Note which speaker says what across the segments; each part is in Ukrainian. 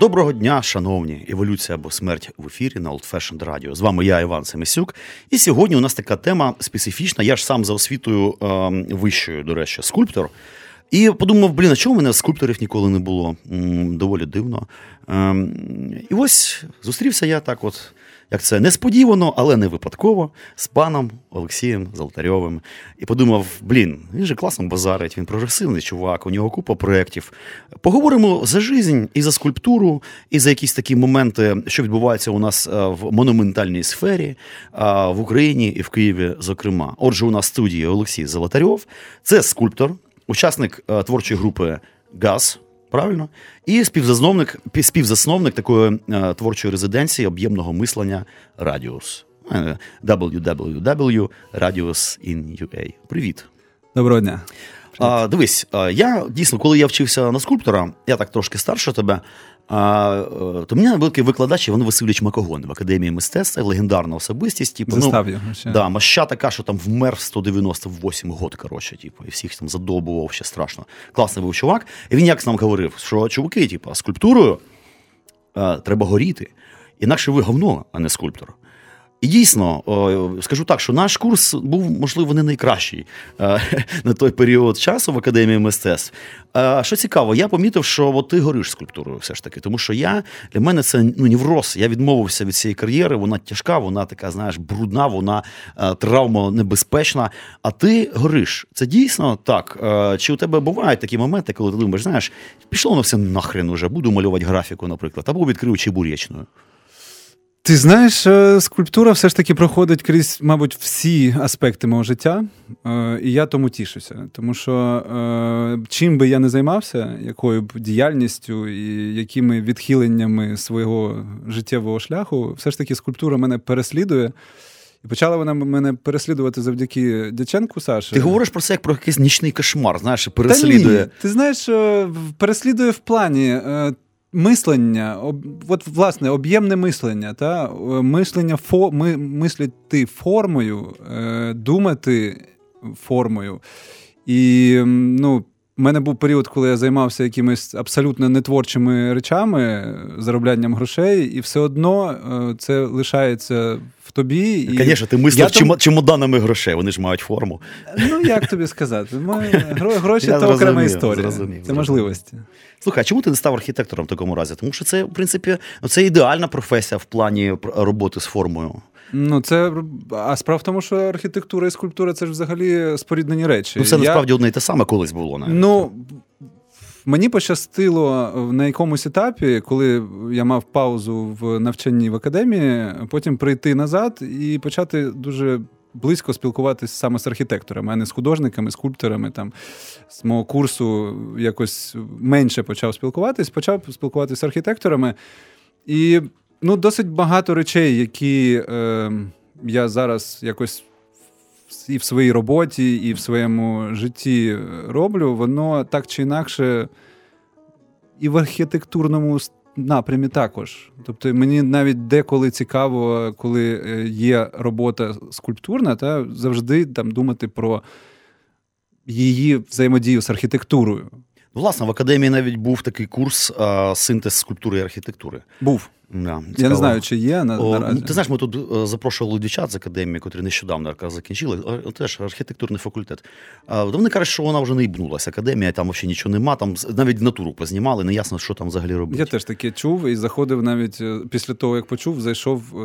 Speaker 1: Доброго дня, шановні, еволюція або смерть в ефірі на Old Fashioned Radio. З вами я, Іван Семисюк. І сьогодні у нас така тема специфічна. Я ж сам за освітою е, вищою, до речі, скульптор. І подумав, блін, а чого в мене скульпторів ніколи не було? М-м, доволі дивно. Е, і ось зустрівся я так, от як це несподівано, але не випадково, з паном Олексієм Золотарьовим. І подумав: блін, він же класно базарить, він прогресивний чувак, у нього купа проєктів. Поговоримо за жизнь і за скульптуру, і за якісь такі моменти, що відбуваються у нас е, в монументальній сфері е, в Україні і в Києві, зокрема. Отже, у нас в студії Олексій Золотарьов, це скульптор, учасник е, творчої групи ГАЗ. Правильно? І співзасновник співзасновник такої е, творчої резиденції об'ємного мислення Радіус. www.radius.in.ua. Привіт.
Speaker 2: Доброго дня.
Speaker 1: А, Дивись, я дійсно, коли я вчився на скульптора, я так трошки старше тебе. А, е, То мені великий викладач Іван Васильович Макогон в академії мистецтва, легендарна особистість. Типу,
Speaker 2: Застав ну, його ще.
Speaker 1: Да, Маща така, що там вмер в 198 год, коротше, типу, і всіх там задовбував ще страшно. Класний був чувак. І він як нам говорив, що чуваки, типу, скульптурою а, е, треба горіти. Інакше ви говно, а не скульптор. І дійсно, скажу так, що наш курс був, можливо, не найкращий е, на той період часу в академії мистецтв. Що цікаво, я помітив, що от ти гориш скульптурою, все ж таки, тому що я для мене це ну, невроз. Я відмовився від цієї кар'єри. Вона тяжка, вона така, знаєш, брудна, вона е, травмонебезпечна. А ти гориш. Це дійсно так. Е, чи у тебе бувають такі моменти, коли ти думаєш, знаєш, пішло на все нахрен уже, буду малювати графіку, наприклад, або відкрию чебуречною.
Speaker 2: Ти знаєш, е, скульптура все ж таки проходить крізь, мабуть, всі аспекти мого життя, е, і я тому тішуся. Тому що е, чим би я не займався, якою б діяльністю і якими відхиленнями свого життєвого шляху, все ж таки скульптура мене переслідує. І почала вона мене переслідувати завдяки Дяченку Саші.
Speaker 1: Ти говориш про це як про якийсь нічний кошмар, знаєш, переслідує.
Speaker 2: Та ні, Ти знаєш, переслідує в плані мислення, от, власне, об'ємне мислення, та? мислення фо, ми, мислити формою, е, думати формою. І ну, в мене був період, коли я займався якимись абсолютно нетворчими речами, зароблянням грошей, і все одно е, це лишається в тобі.
Speaker 1: І Звісно, ти мислив там... чемоданами грошей, вони ж мають форму.
Speaker 2: Ну, як тобі сказати? Ми... Гроші це окрема історія. Зрозумів, це можливості.
Speaker 1: Слухай, а чому ти не став архітектором в такому разі? Тому що це, в принципі, ну, це ідеальна професія в плані роботи з формою.
Speaker 2: Ну, це а справа в тому, що архітектура і скульптура це ж взагалі споріднені речі.
Speaker 1: Ну, це насправді одне і те саме колись було. навіть.
Speaker 2: Ну, Мені пощастило на якомусь етапі, коли я мав паузу в навчанні в академії, потім прийти назад і почати дуже близько спілкуватися саме з архітекторами, а не з художниками, скульпторами. Там з мого курсу якось менше почав спілкуватись, почав спілкуватися з архітекторами. І ну, досить багато речей, які е, я зараз якось і в своїй роботі, і в своєму житті роблю, воно так чи інакше і в архітектурному напрямі також. Тобто мені навіть деколи цікаво, коли е, є робота скульптурна, та завжди там думати про її взаємодію з архітектурою.
Speaker 1: Власне, в академії навіть був такий курс а, синтез скульптури і архітектури.
Speaker 2: Був.
Speaker 1: Да,
Speaker 2: Я не знаю, чи є на, О, наразі.
Speaker 1: Ти знаєш, ми тут е, запрошували дівчат з академії, котрі нещодавно закінчили. Теж архітектурний факультет. Вони кажуть, що вона вже не ібнулася. Академія, там взагалі нічого нема. Там навіть натуру познімали, не ясно, що там взагалі робити.
Speaker 2: Я теж таке чув і заходив навіть е, після того, як почув, зайшов е,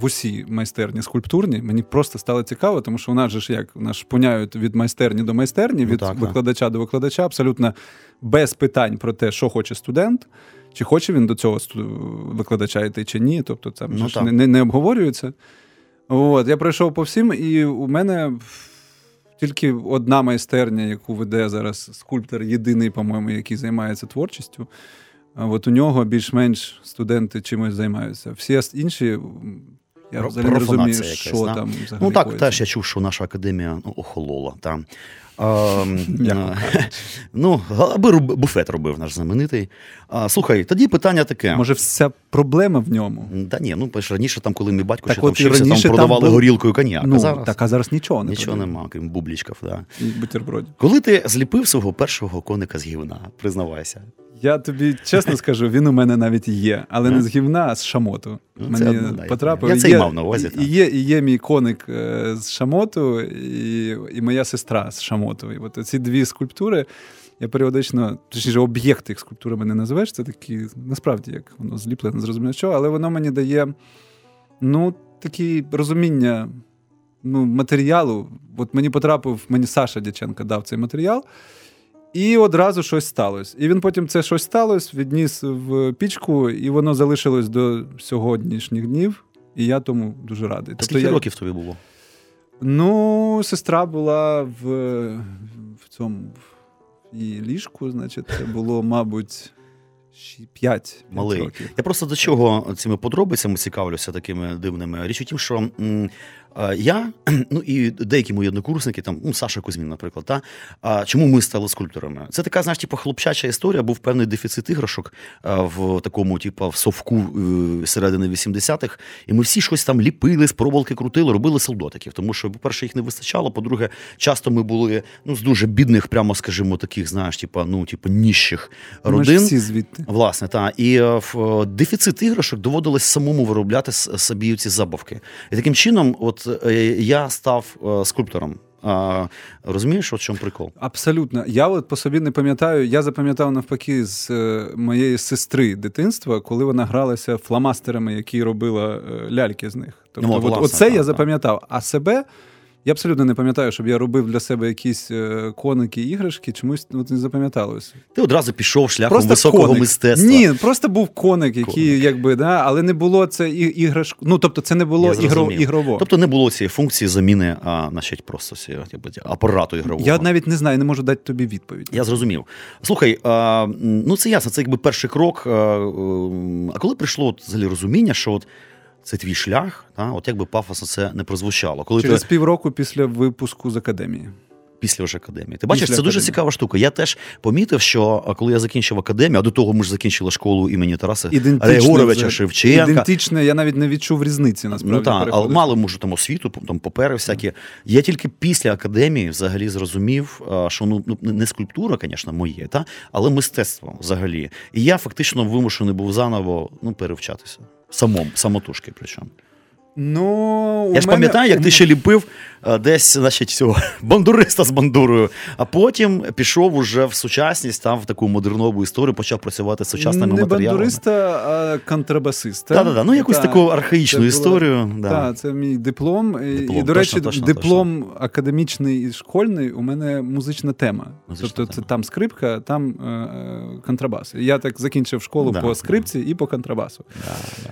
Speaker 2: в усі майстерні скульптурні. Мені просто стало цікаво, тому що у нас же ж як нас шпуняють від майстерні до майстерні, ну від ну, так, викладача так. до викладача, абсолютно без питань про те, що хоче студент. Чи хоче він до цього викладача йти, чи ні. Тобто це ну, ж не не обговорюється. От, Я пройшов по всім, і у мене тільки одна майстерня, яку веде зараз скульптор, єдиний, по-моєму, який займається творчістю. От у нього більш-менш студенти чимось займаються. Всі інші Я взагалі не розумію, що
Speaker 1: да?
Speaker 2: там
Speaker 1: взагалі Ну так, теж я чув, що наша академія ну, охолола. Там. Ну, аби буфет робив наш знаменитий. Слухай, тоді питання таке.
Speaker 2: Може, вся проблема в ньому?
Speaker 1: Та ні, ну раніше, там, коли мій батько так ще там вчився, там продавали горілкою горілку і коньяк.
Speaker 2: Ну, зараз... Так, а зараз нічого не
Speaker 1: Нічого нема, крім бублічків. Да. Коли ти зліпив свого першого коника з гівна, признавайся.
Speaker 2: Я тобі чесно скажу, він у мене навіть є, але не з гівна, а з шамоту.
Speaker 1: Ну, Мені одно, потрапив.
Speaker 2: Я
Speaker 1: це й мав на увазі.
Speaker 2: І є і є мій коник е, з шамоту, і і моя сестра з шамоту. І от ці дві скульптури. Я періодично, точніше, об'єкти їх скульптурами не називаєш, це такі, насправді, як воно зліплене, зрозуміло що, але воно мені дає ну, такі розуміння ну, матеріалу. От мені потрапив, мені Саша Дяченко дав цей матеріал. І одразу щось сталося. І він потім це щось сталося, відніс в пічку, і воно залишилось до сьогоднішніх днів. І я тому дуже радий.
Speaker 1: Тобто Скільки я... років тобі було?
Speaker 2: Ну, сестра була в в цьому в її ліжку, значить, це було, мабуть, 5
Speaker 1: Малий.
Speaker 2: років.
Speaker 1: Я просто до чого цими подробицями цікавлюся такими дивними. Річ у тім, що м, я, ну і деякі мої однокурсники, там ну Саша Кузьмін, наприклад, та а чому ми стали скульпторами? Це така, знаєш, типу, хлопчача історія. Був певний дефіцит іграшок в такому, типу, в совку е, середини 80-х, і ми всі щось там ліпили, з проволоки крутили, робили солдатиків. Тому що, по-перше, їх не вистачало. По-друге, часто ми були ну з дуже бідних, прямо скажімо, таких, знаєш, типу, ну типу, ніжчих родин.
Speaker 2: Ми всі звідти.
Speaker 1: Власне, та і е, в дефіцит іграшок доводилось самому виробляти собі ці забавки. І таким чином, от. Е, я став е, скульптором. А, Розумієш, от чому прикол?
Speaker 2: Абсолютно. Я от по собі не пам'ятаю. Я запам'ятав навпаки з е, моєї сестри дитинства, коли вона гралася фламастерами, які робила ляльки з них. Тобто, ну, от, власне, оце так, я запам'ятав. А себе я абсолютно не пам'ятаю, щоб я робив для себе якісь е, коники іграшки, чомусь от не запам'яталося.
Speaker 1: Ти одразу пішов шляхом просто високого коник. мистецтва.
Speaker 2: Ні, просто був коник, який, коник. якби, да, але не було це іграшку. Ну, тобто, це не було ігро, ігрово.
Speaker 1: Тобто не було цієї функції заміни, а значить, просто якби, апарату ігрового.
Speaker 2: Я навіть не знаю, не можу дати тобі відповідь.
Speaker 1: Я зрозумів. Слухай, а, ну це ясно, це якби перший крок. А, а коли прийшло взагалі розуміння, що от це твій шлях, та? от як би пафосно це не прозвучало.
Speaker 2: Коли Через ти... півроку після випуску з академії.
Speaker 1: Після вже академії. Ти бачиш, Після це академії. дуже цікава штука. Я теж помітив, що коли я закінчив академію, а до того ми ж закінчили школу імені Тараса Григоровича Шевченка.
Speaker 2: Ідентичне, я навіть не відчув різниці насправді.
Speaker 1: Ну так, але мало можу там освіту, там папери всякі. Я тільки після академії взагалі зрозумів, що ну, ну не скульптура, звісно, моє, та, але мистецтво взагалі. І я фактично вимушений був заново ну, перевчатися. Самом, самотужки причому.
Speaker 2: Ну,
Speaker 1: Я ж мене... пам'ятаю, як ти ще ліпив десь, значить, цього бандуриста з бандурою. А потім пішов уже в сучасність, там в таку модернову історію, почав працювати з сучасними
Speaker 2: Не
Speaker 1: матеріалами.
Speaker 2: Не бандуриста, а контрабасиста.
Speaker 1: Так, так, так. Ну, якусь та, таку архаїчну історію.
Speaker 2: Було... Да. Так, це мій диплом. диплом і, до речі, точно, точно, диплом точно. академічний і школьний у мене музична тема. Музична тобто, тема. це там скрипка, там е, е, контрабас. Я так закінчив школу да, по скрипці да. і по контрабасу.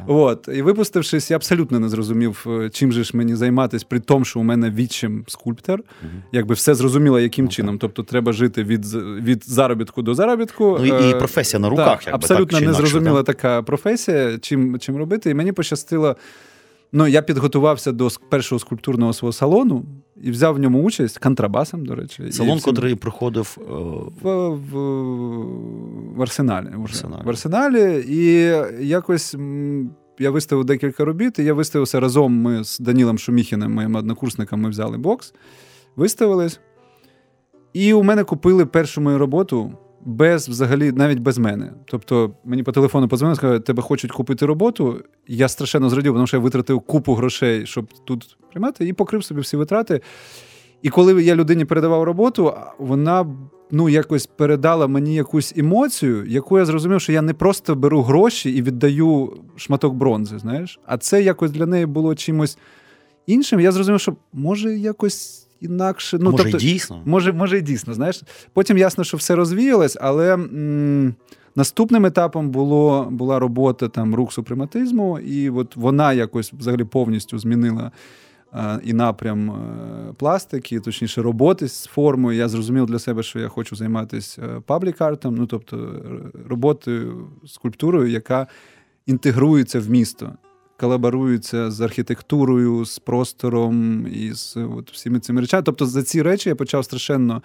Speaker 2: От. І випустившись, я абсолютно не зрозумів, е, чим же ж мені займатися, при тому, що у мене відчим скульптор, угу. якби все зрозуміло, яким ну, чином. Тобто треба жити від від заробітку до заробітку.
Speaker 1: Ну і, і е, професія на руках.
Speaker 2: Так, Абсолютно так, незрозуміла так? така професія, чим чим робити. І мені пощастило. Ну, я підготувався до першого скульптурного свого салону і взяв в ньому участь контрабасом, до речі.
Speaker 1: Салон, всім... котрий проходив
Speaker 2: в в, в, арсеналі. В арсеналі. В арсеналі. І якось я виставив декілька робіт, і я виставився разом. Ми з Данілом Шуміхіним, моїм однокурсником, ми взяли бокс, виставились. І у мене купили першу мою роботу без взагалі, навіть без мене. Тобто мені по телефону подзвонили, сказали, тебе хочуть купити роботу. Я страшенно зрадів, тому що я витратив купу грошей, щоб тут приймати, і покрив собі всі витрати. І коли я людині передавав роботу, вона ну, якось передала мені якусь емоцію, яку я зрозумів, що я не просто беру гроші і віддаю шматок бронзи, знаєш, а це якось для неї було чимось іншим. Я зрозумів, що може якось. Інакше, ну
Speaker 1: може,
Speaker 2: тобто,
Speaker 1: і дійсно.
Speaker 2: Може, може, і дійсно, знаєш. Потім ясно, що все розвіялось, але м- наступним етапом було, була робота там рук супрематизму, і от вона якось взагалі повністю змінила і напрям е, пластики, точніше, роботи з формою. Я зрозумів для себе, що я хочу займатися паблік-артом, ну тобто роботою скульптурою, яка інтегрується в місто. колаборуються з архітектурою, з простором і з от, всіми цими речами. Тобто за ці речі я почав страшенно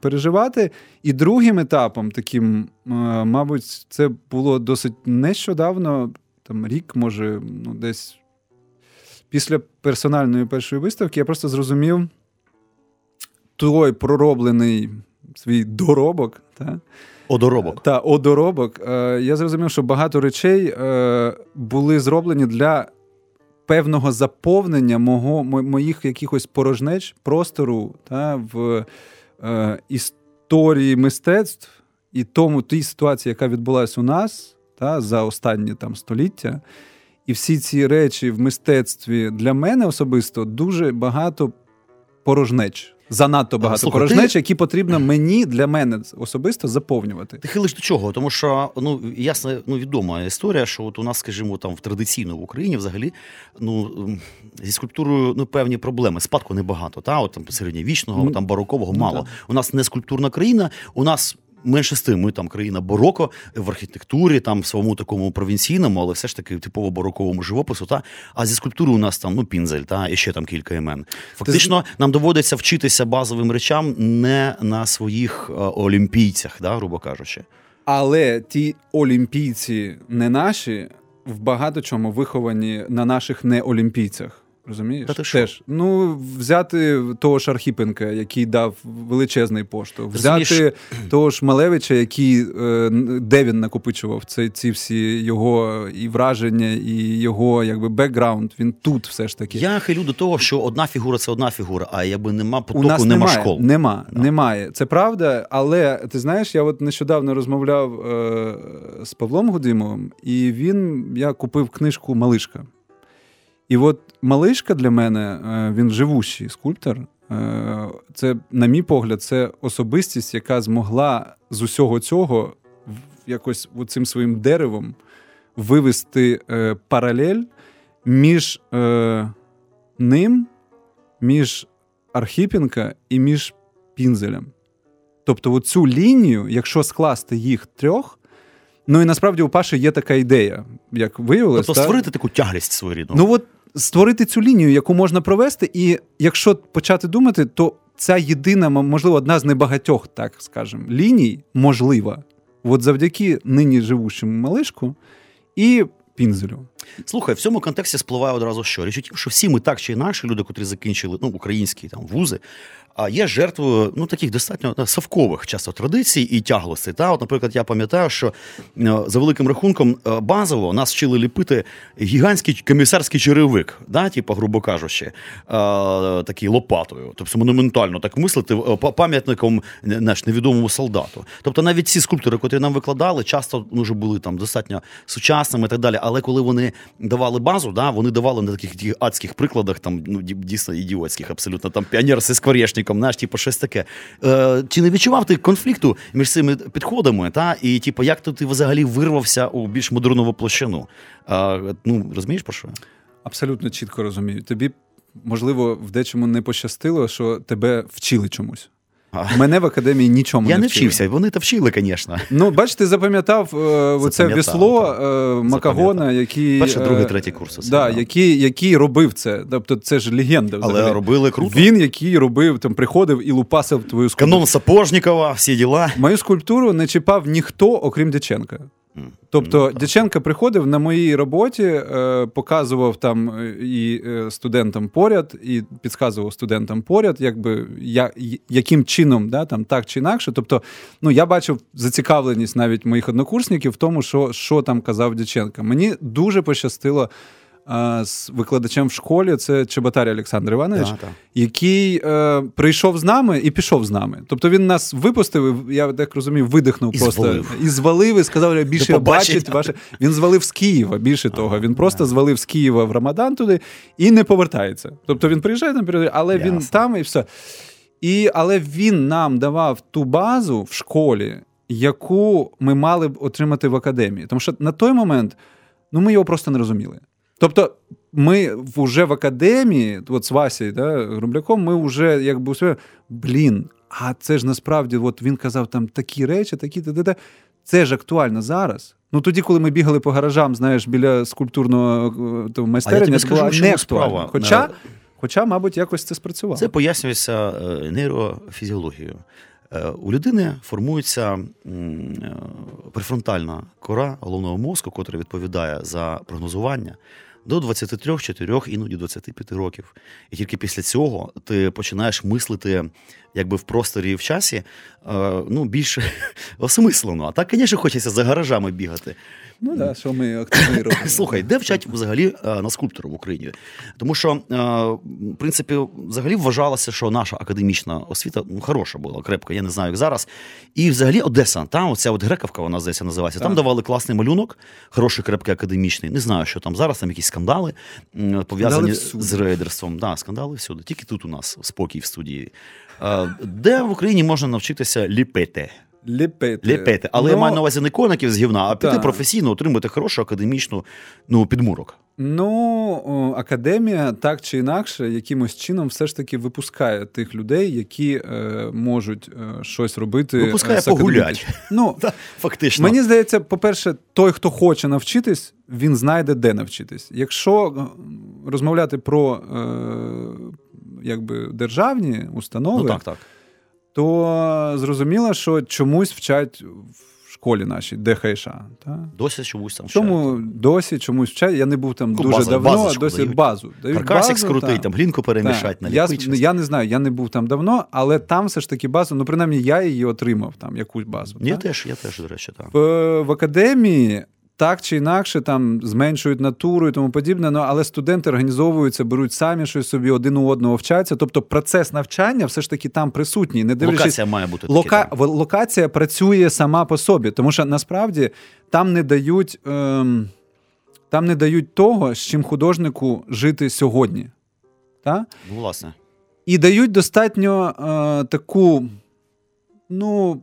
Speaker 2: переживати. І другим етапом, таким, е, мабуть, це було досить нещодавно, там рік, може, ну, десь після персональної першої виставки, я просто зрозумів той пророблений свій доробок. Та,
Speaker 1: Одоробок.
Speaker 2: Та, одоробок. Е, я зрозумів, що багато речей е, були зроблені для певного заповнення мого, моїх якихось порожнеч простору та, в е, історії мистецтв і тому тій ситуації, яка відбулася у нас та, за останні там століття. І всі ці речі в мистецтві для мене особисто дуже багато порожнеч. Занадто багато Слухай, порожнеч, ти... які потрібно мені для мене особисто заповнювати.
Speaker 1: Ти хилиш до чого? Тому що ну ясна ну відома історія, що от у нас, скажімо, там в традиційно в Україні взагалі ну зі скульптурою ну певні проблеми. Спадку небагато. Та от там середньовічного, там барокового ну, мало. Так. У нас не скульптурна країна. У нас менше з тим, ми там країна бароко в архітектурі, там в своєму такому провінційному, але все ж таки типово бароковому живопису. Та а зі скульптури у нас там ну пінзель, та і ще там кілька імен. Фактично, Ти... нам доводиться вчитися базовим речам не на своїх е, олімпійцях, да, грубо кажучи.
Speaker 2: Але ті олімпійці не наші в багато чому виховані на наших неолімпійцях. Розумієш?
Speaker 1: Та ти
Speaker 2: Теж. Ну, взяти того ж Архіпенка, який дав величезний поштовх, взяти Розумієш? того ж Малевича, який е, де він накопичував це, ці всі його і враження, і його якби бекграунд. Він тут все ж таки.
Speaker 1: Я хилю до того, що одна фігура це одна фігура, а якби нема потоку,
Speaker 2: У нас
Speaker 1: нема
Speaker 2: немає,
Speaker 1: школ.
Speaker 2: Нема, да. немає. Це правда, але ти знаєш, я от нещодавно розмовляв е, з Павлом Гудимовим, і він я купив книжку Малишка. І от малишка для мене, е, він живущий скульптор. Е, це, на мій погляд, це особистість, яка змогла з усього цього якось цим своїм деревом вивести е, паралель між ним, між Архіпенка і між Пінзелем. Тобто, цю лінію, якщо скласти їх трьох. Ну і насправді у Паші є така ідея, як виявилось.
Speaker 1: Тобто створити таку тяглість своєрідну.
Speaker 2: Ну от створити цю лінію, яку можна провести, і якщо почати думати, то ця єдина, можливо, одна з небагатьох, так скажемо, ліній можлива. От завдяки нині живущому малишку і пінзелю.
Speaker 1: Слухай, в цьому контексті спливає одразу що річ у тім, що всі ми так чи інакше, люди, котрі закінчили ну, українські там вузи, а є жертвою ну, таких достатньо ну, совкових часто традицій і тяглостей. Та, от, Наприклад, я пам'ятаю, що е, за великим рахунком е, базово нас вчили ліпити гігантський комісарський черевик, да, типу, грубо кажучи, е, такий лопатою. Тобто монументально так мислити пам'ятником наш невідомому солдату. Тобто навіть ці скульптори, котрі нам викладали, часто ну, вже були там достатньо сучасними і так далі. Але коли вони давали базу, да, вони давали на таких адських прикладах, там ну, дійсно ідіотських, абсолютно там піонер з скворечник художником, знаєш, типу, щось таке. Е, Чи не відчував ти конфлікту між цими підходами? Та? І типу, як то ти взагалі вирвався у більш модернову площину? Е, ну, Розумієш про що?
Speaker 2: Абсолютно чітко розумію. Тобі, можливо, в дечому не пощастило, що тебе вчили чомусь. Мене в академії нічому
Speaker 1: я
Speaker 2: не
Speaker 1: вчили. вчився, вони то вчили, звісно.
Speaker 2: Ну, бачите, запам'ятав це вісло весло е, Макагона, який
Speaker 1: Перший, е, другий, третій курс.
Speaker 2: Да, який, який робив це. Тобто це ж легенда.
Speaker 1: Взагалі. Але робили круто.
Speaker 2: Він, який робив, там приходив і лупасив твою скульптуру.
Speaker 1: Канон Сапожнікова, всі діла.
Speaker 2: Мою скульптуру не чіпав ніхто, окрім Дяченка. Тобто Дяченко приходив на моїй роботі, е, показував там е, і е, студентам поряд, і підказував студентам поряд, якби я, яким чином да, там так чи інакше. Тобто, ну я бачив зацікавленість навіть моїх однокурсників в тому, що що там казав Дяченко. Мені дуже пощастило з викладачем в школі, це Чеботарі Олександр Іванович, да, який е, прийшов з нами і пішов з нами. Тобто він нас випустив, я так розумію, видихнув
Speaker 1: і
Speaker 2: просто
Speaker 1: звалив.
Speaker 2: і звалив, і сказав, що більше бачить ваше. Він звалив з Києва. Більше ага, того, він просто звалив з Києва в Рамадан туди і не повертається. Тобто він приїжджає там, але Ясно. він там і все. І, Але він нам давав ту базу в школі, яку ми мали б отримати в академії. Тому що на той момент ну, ми його просто не розуміли. Тобто, ми вже в академії, от з Васі, да, Грубляком, ми вже якби усе, блін, а це ж насправді, от він казав там такі речі, такі та, та, та. Це ж актуально зараз. Ну тоді, коли ми бігали по гаражам, знаєш, біля скульптурного е, того майстерня, це була не актуальна. Хоча, хоча, мабуть, якось це спрацювало.
Speaker 1: Це пояснюється е, нейрофізіологією. Е, у людини формується префронтальна кора головного мозку, котра відповідає за прогнозування до 23, 4, іноді 25 років. І тільки після цього ти починаєш мислити якби в просторі і в часі е, ну, більш осмислено. А так, звісно, хочеться за гаражами бігати.
Speaker 2: Ну так, що ми активно робимо.
Speaker 1: Слухай, де вчать взагалі е, на скульптора в Україні? Тому що, е, в принципі, взагалі вважалося, що наша академічна освіта ну, хороша була, крепка, я не знаю, як зараз. І взагалі Одеса, там оця от Грековка, вона здається, називається. Там давали класний малюнок, хороший, крепкий академічний. Не знаю, що там зараз, там якісь скандали пов'язані з рейдерством. Да, скандали всюди. Тільки тут у нас спокій в студії. Де в Україні можна навчитися ліпити?
Speaker 2: Ліпити.
Speaker 1: Ліпити. Але ну, я маю на увазі не коників з гівна, а піти професійно отримати хорошу академічну ну, підмурок.
Speaker 2: Ну, академія так чи інакше, якимось чином все ж таки випускає тих людей, які е, можуть е, щось робити.
Speaker 1: Е, випускає погулять.
Speaker 2: Ну, Фактично. Мені здається, по-перше, той, хто хоче навчитись, він знайде, де навчитись. Якщо е, розмовляти про е, якби державні установи,
Speaker 1: ну, так, так.
Speaker 2: То зрозуміло, що чомусь вчать в школі нашій ДХШ. Та?
Speaker 1: Досі чомусь там
Speaker 2: Чому вчать. досі чомусь вчать? Я не був там ну, дуже давно, а досі дають. базу.
Speaker 1: Дають Каркасик скрутий, там глінку перемішать. на
Speaker 2: Я, я не знаю, я не був там давно, але там все ж таки базу, ну принаймні я її отримав, там якусь базу.
Speaker 1: Я теж, я теж, до речі, так.
Speaker 2: В, в академії так чи інакше там зменшують натуру і тому подібне. Ну але студенти організовуються, беруть самі щось собі один у одного вчаться. Тобто процес навчання все ж таки там присутній. Не дивлячись,
Speaker 1: локація має бути
Speaker 2: Лока... локація працює сама по собі, тому що насправді там не дають ем... там не дають того, з чим художнику жити сьогодні. Та?
Speaker 1: Ну, власне.
Speaker 2: І дають достатньо е, таку, ну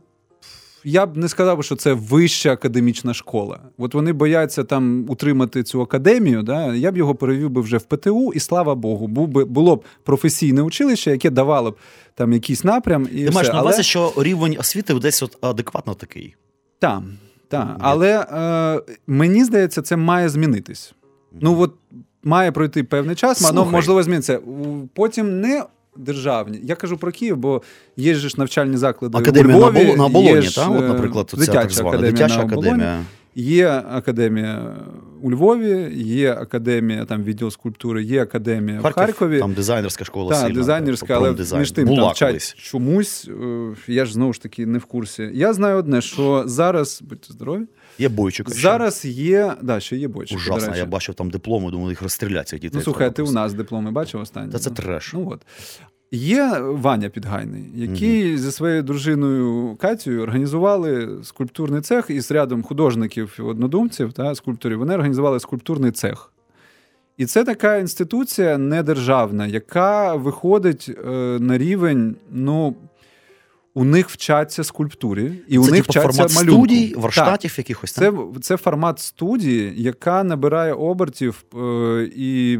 Speaker 2: я б не сказав, що це вища академічна школа. От вони бояться там утримати цю академію. Да? Я б його перевів би вже в ПТУ, і слава Богу, був би було б професійне училище, яке давало б там якийсь напрям. І
Speaker 1: Ти
Speaker 2: все.
Speaker 1: маєш на увазі, Але... що рівень освіти десь от адекватно такий.
Speaker 2: Так, так. Але е, мені здається, це має змінитись. Ну от має пройти певний час, воно можливо зміниться. Потім не державні. Я кажу про Київ, бо є ж навчальні заклади.
Speaker 1: Академія
Speaker 2: у Львові,
Speaker 1: на оболоні,
Speaker 2: так?
Speaker 1: От, наприклад,
Speaker 2: ця дитяча так звана академія дитяча на академія. Є академія у Львові, є академія, там відділ скульптури, є академія
Speaker 1: Харків,
Speaker 2: в Харкові.
Speaker 1: Там дизайнерська школа.
Speaker 2: Так, дизайнерська, але між тим там вчать чомусь. Е, я ж знову ж таки не в курсі. Я знаю одне, що зараз, будьте здорові.
Speaker 1: Є бойчик.
Speaker 2: Зараз є. Да, ще є бойчик.
Speaker 1: Ужасно, я бачив там дипломи, думаю, їх розстріляться. дітей.
Speaker 2: Ну, слухай, ти у нас дипломи бачив останні?
Speaker 1: Та це треш.
Speaker 2: Ну, от. Є Ваня Підгайний, який mm-hmm. зі своєю дружиною Катєю організували скульптурний цех із рядом художників однодумців та скульпторів. Вони організували скульптурний цех. І це така інституція недержавна, яка виходить е, на рівень, ну, у них вчаться скульптурі, і
Speaker 1: це,
Speaker 2: у них
Speaker 1: типу,
Speaker 2: вчаться
Speaker 1: формат
Speaker 2: малюнку.
Speaker 1: студій, варштатів якихось.
Speaker 2: Це це формат студії, яка набирає обертів, е, і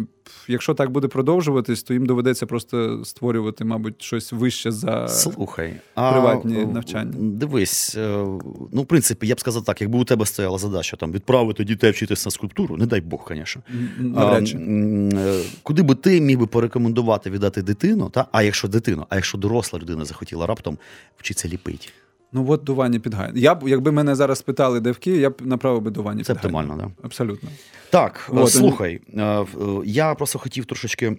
Speaker 2: якщо так буде продовжуватись, то їм доведеться просто створювати, мабуть, щось вище за
Speaker 1: Слухай,
Speaker 2: приватні
Speaker 1: а,
Speaker 2: навчання.
Speaker 1: Дивись, е, ну в принципі, я б сказав так, якби у тебе стояла задача там відправити дітей вчитися на скульптуру, не дай Бог, звісно. Е, куди би ти міг би порекомендувати віддати дитину, та а якщо дитину, а якщо доросла людина захотіла раптом вчитися ліпити.
Speaker 2: Ну от до Вані Підгай. Я б, якби мене зараз питали, де в Києві, я б направив би до Вані
Speaker 1: Це оптимально.
Speaker 2: Да? Абсолютно.
Speaker 1: Так, от, слухай, е, я просто хотів трошечки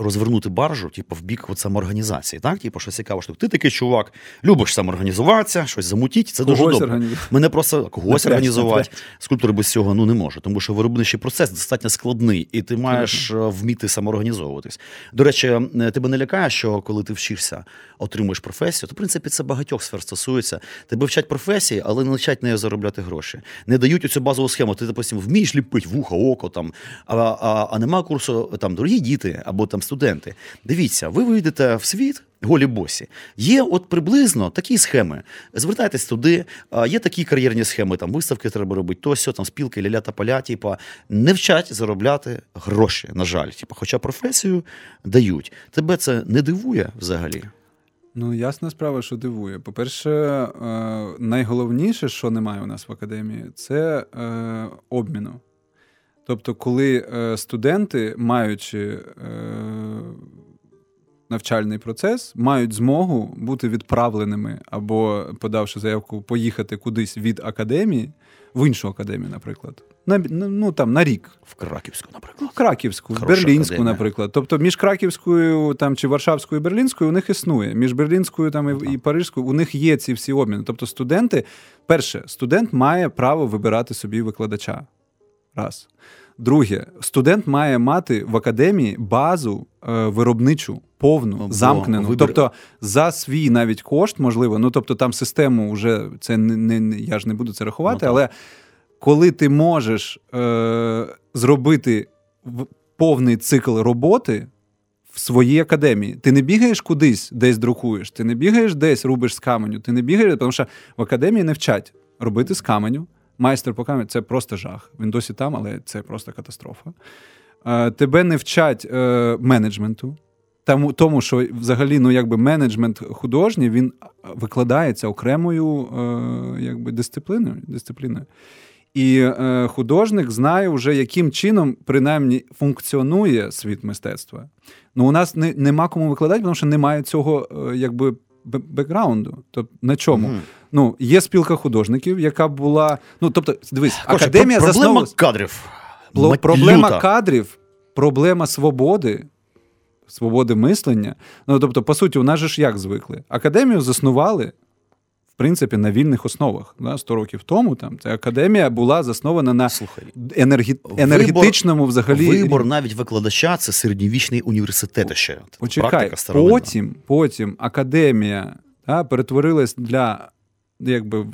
Speaker 1: розвернути баржу, типу, в бік от самоорганізації. Так, типу, що цікаво, що ти такий чувак, любиш самоорганізуватися, щось замутіть. Це когось дуже добре. Мене просто когось організувати. Скульптор без цього ну не може, тому що виробничий процес достатньо складний, і ти маєш mm вміти самоорганізовуватись. До речі, е, тебе не лякає, що коли ти вчишся, отримуєш професію, то в принципі це багатьох сфер стосується. Тебе вчать професії, але не вчать нею заробляти гроші. Не дають оцю базову схему. Ти, допустим, вмієш ліпити вуха, око там, а, а, а нема курсу там дорогі діти або там студенти. Дивіться, ви вийдете в світ. Голі босі. Є от приблизно такі схеми. Звертайтесь туди, є такі кар'єрні схеми, там виставки треба робити, то сьо, там спілки, ляля та поля, типа, не вчать заробляти гроші, на жаль. Типа, хоча професію дають. Тебе це не дивує взагалі?
Speaker 2: Ну, ясна справа, що дивує. По-перше, е, найголовніше, що немає у нас в академії, це е, обміну. Тобто, коли е, студенти, маючи навчальний процес, мають змогу бути відправленими або подавши заявку, поїхати кудись від академії в іншу академію, наприклад. На ну там на рік.
Speaker 1: В Краківську, наприклад.
Speaker 2: Ну, Краківську, в Берлінську, академія. наприклад. Тобто між Краківською там, чи Варшавською і Берлінською у них існує. Між Берлінською там, і, і Парижською у них є ці всі обміни. Тобто, студенти, перше, студент має право вибирати собі викладача. Раз. Друге, студент має мати в академії базу е, виробничу, повну, Бо, замкнену. Вибір... Тобто за свій навіть кошт, можливо, ну тобто там систему вже це не, не я ж не буду це рахувати, ну, але коли ти можеш е, зробити повний цикл роботи в своїй академії, ти не бігаєш кудись, десь друкуєш, ти не бігаєш десь, рубиш з каменю, ти не бігаєш, тому що в академії не вчать робити з каменю. Майстер по каменю це просто жах. Він досі там, але це просто катастрофа. Е, тебе не вчать е, менеджменту. Тому, що взагалі ну, якби менеджмент художній він викладається окремою е, якби, дисципліною. дисципліною. І е, художник знає, вже, яким чином принаймні функціонує світ мистецтва. Ну, у нас не, нема кому викладати, тому що немає цього якби бекграунду. Тобто на чому? Mm. Ну, Є спілка художників, яка була. Ну, тобто, дивись,
Speaker 1: Короче, академія Проблема заснов... кадрів.
Speaker 2: Проблема Люта. кадрів, проблема свободи. Свободи мислення. Ну, тобто, по суті, у нас же ж як звикли? Академію заснували принципі на вільних основах. Да? 100 років тому там ця академія була заснована на Слухай, енергі... енергетичному взагалі
Speaker 1: вибор навіть викладача це середньовічний університет. Ще
Speaker 2: Почекай, потім, потім академія да, перетворилась для якби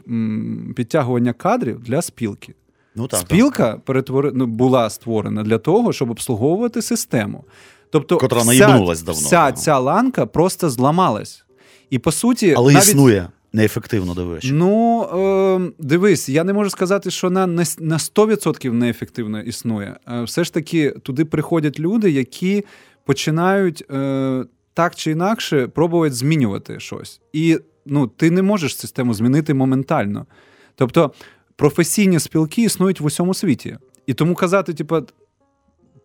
Speaker 2: підтягування кадрів для спілки. Ну, так, Спілка так. Перетвори... ну, була створена для того, щоб обслуговувати систему. Тобто,
Speaker 1: Котра вся, давно.
Speaker 2: вся ця ланка просто зламалась. І по суті,
Speaker 1: але навіть... існує неефективно до?
Speaker 2: Ну е, дивись, я не можу сказати, що вона на 100% неефективно існує. Е, все ж таки, туди приходять люди, які починають е, так чи інакше пробувати змінювати щось. І ну, ти не можеш систему змінити моментально. Тобто професійні спілки існують в усьому світі. І тому казати, типу,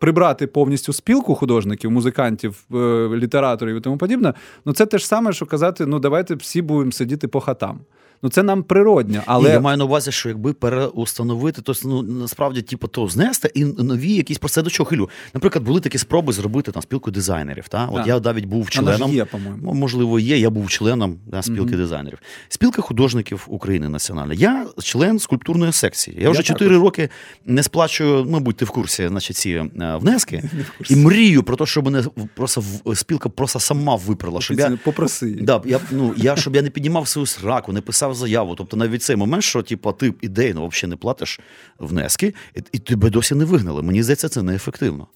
Speaker 2: прибрати повністю спілку художників, музикантів, е, літераторів і тому подібне, ну це те ж саме, що казати: ну давайте всі будемо сидіти по хатам. Ну це нам природньо. Але
Speaker 1: Ні, я маю на увазі, що якби переустановити, то ну насправді типу, то знести і нові якісь про це до чого хилю. Наприклад, були такі спроби зробити там спілку дизайнерів. Та? От я навіть був членом.
Speaker 2: є, по-моєму.
Speaker 1: Можливо, є. Я був членом да, спілки mm-hmm. дизайнерів. Спілка художників України національна. Я член скульптурної секції. Я вже чотири роки не сплачую, мабуть, ти в курсі, значить, ці е, внески. І мрію про те, щоб мене просто спілка просто сама виправила. Щоб я,
Speaker 2: Попроси.
Speaker 1: Да, я, ну, я, Щоб я не піднімав свою сраку, не писав заяву. Тобто навіть цей момент, що типу, ти ідейно взагалі не платиш внески, і, і тебе досі не вигнали. Мені здається, це неефективно.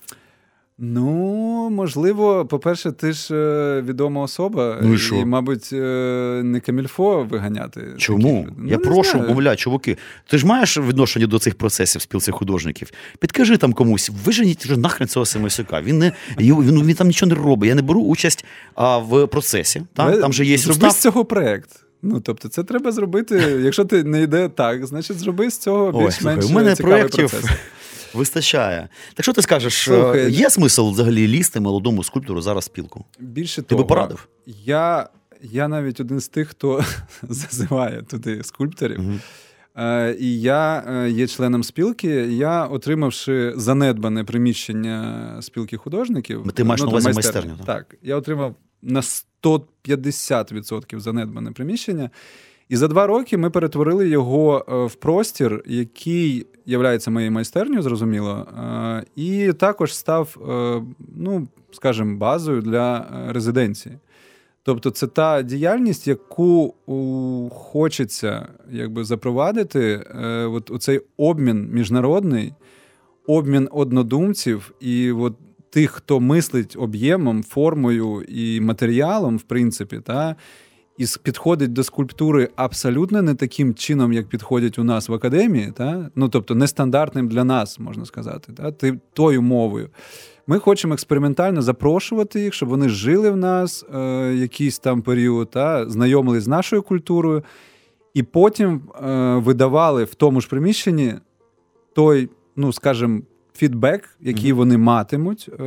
Speaker 2: Ну, можливо, по-перше, ти ж е, відома особа,
Speaker 1: ну і, що?
Speaker 2: і, мабуть, е, не камільфо виганяти.
Speaker 1: Чому? Ну, Я прошу, мовляю, чуваки, ти ж маєш відношення до цих процесів спілці художників? Підкажи там комусь, виженіть вже нахрен цього Семисюка. Він не він, він там нічого не робить. Я не беру участь а, в процесі. Там, там же є
Speaker 2: Зроби з цього проект. Ну, тобто, це треба зробити. Якщо ти не йде так, значить зроби з цього більш-менш.
Speaker 1: У мене проєктів вистачає. Так що ти скажеш, е, Слухай, є смисл взагалі лізти молодому скульптору зараз спілку?
Speaker 2: Більше
Speaker 1: ти
Speaker 2: того,
Speaker 1: би порадив?
Speaker 2: Я я навіть один з тих, хто зазиває туди скульпторів. Угу. Е, І я е, є членом спілки. Я, отримавши занедбане приміщення спілки художників,
Speaker 1: ти маєш ну, на увазі майстерню.
Speaker 2: Так, я отримав на 150% занедбане приміщення. І за два роки ми перетворили його е, в простір, який є моєю майстернею, зрозуміло, е, і також став, е, ну, скажімо, базою для резиденції. Тобто, це та діяльність, яку хочеться якби, запровадити, от оцей обмін міжнародний, обмін однодумців і от тих, хто мислить об'ємом, формою і матеріалом, в принципі, та, і підходить до скульптури абсолютно не таким чином, як підходять у нас в академії, та? ну тобто нестандартним для нас, можна сказати, та? тою мовою. Ми хочемо експериментально запрошувати їх, щоб вони жили в нас е, якийсь там період, та, знайомились з нашою культурою, і потім е, видавали в тому ж приміщенні той, ну скажімо, фідбек, який mm-hmm. вони матимуть е,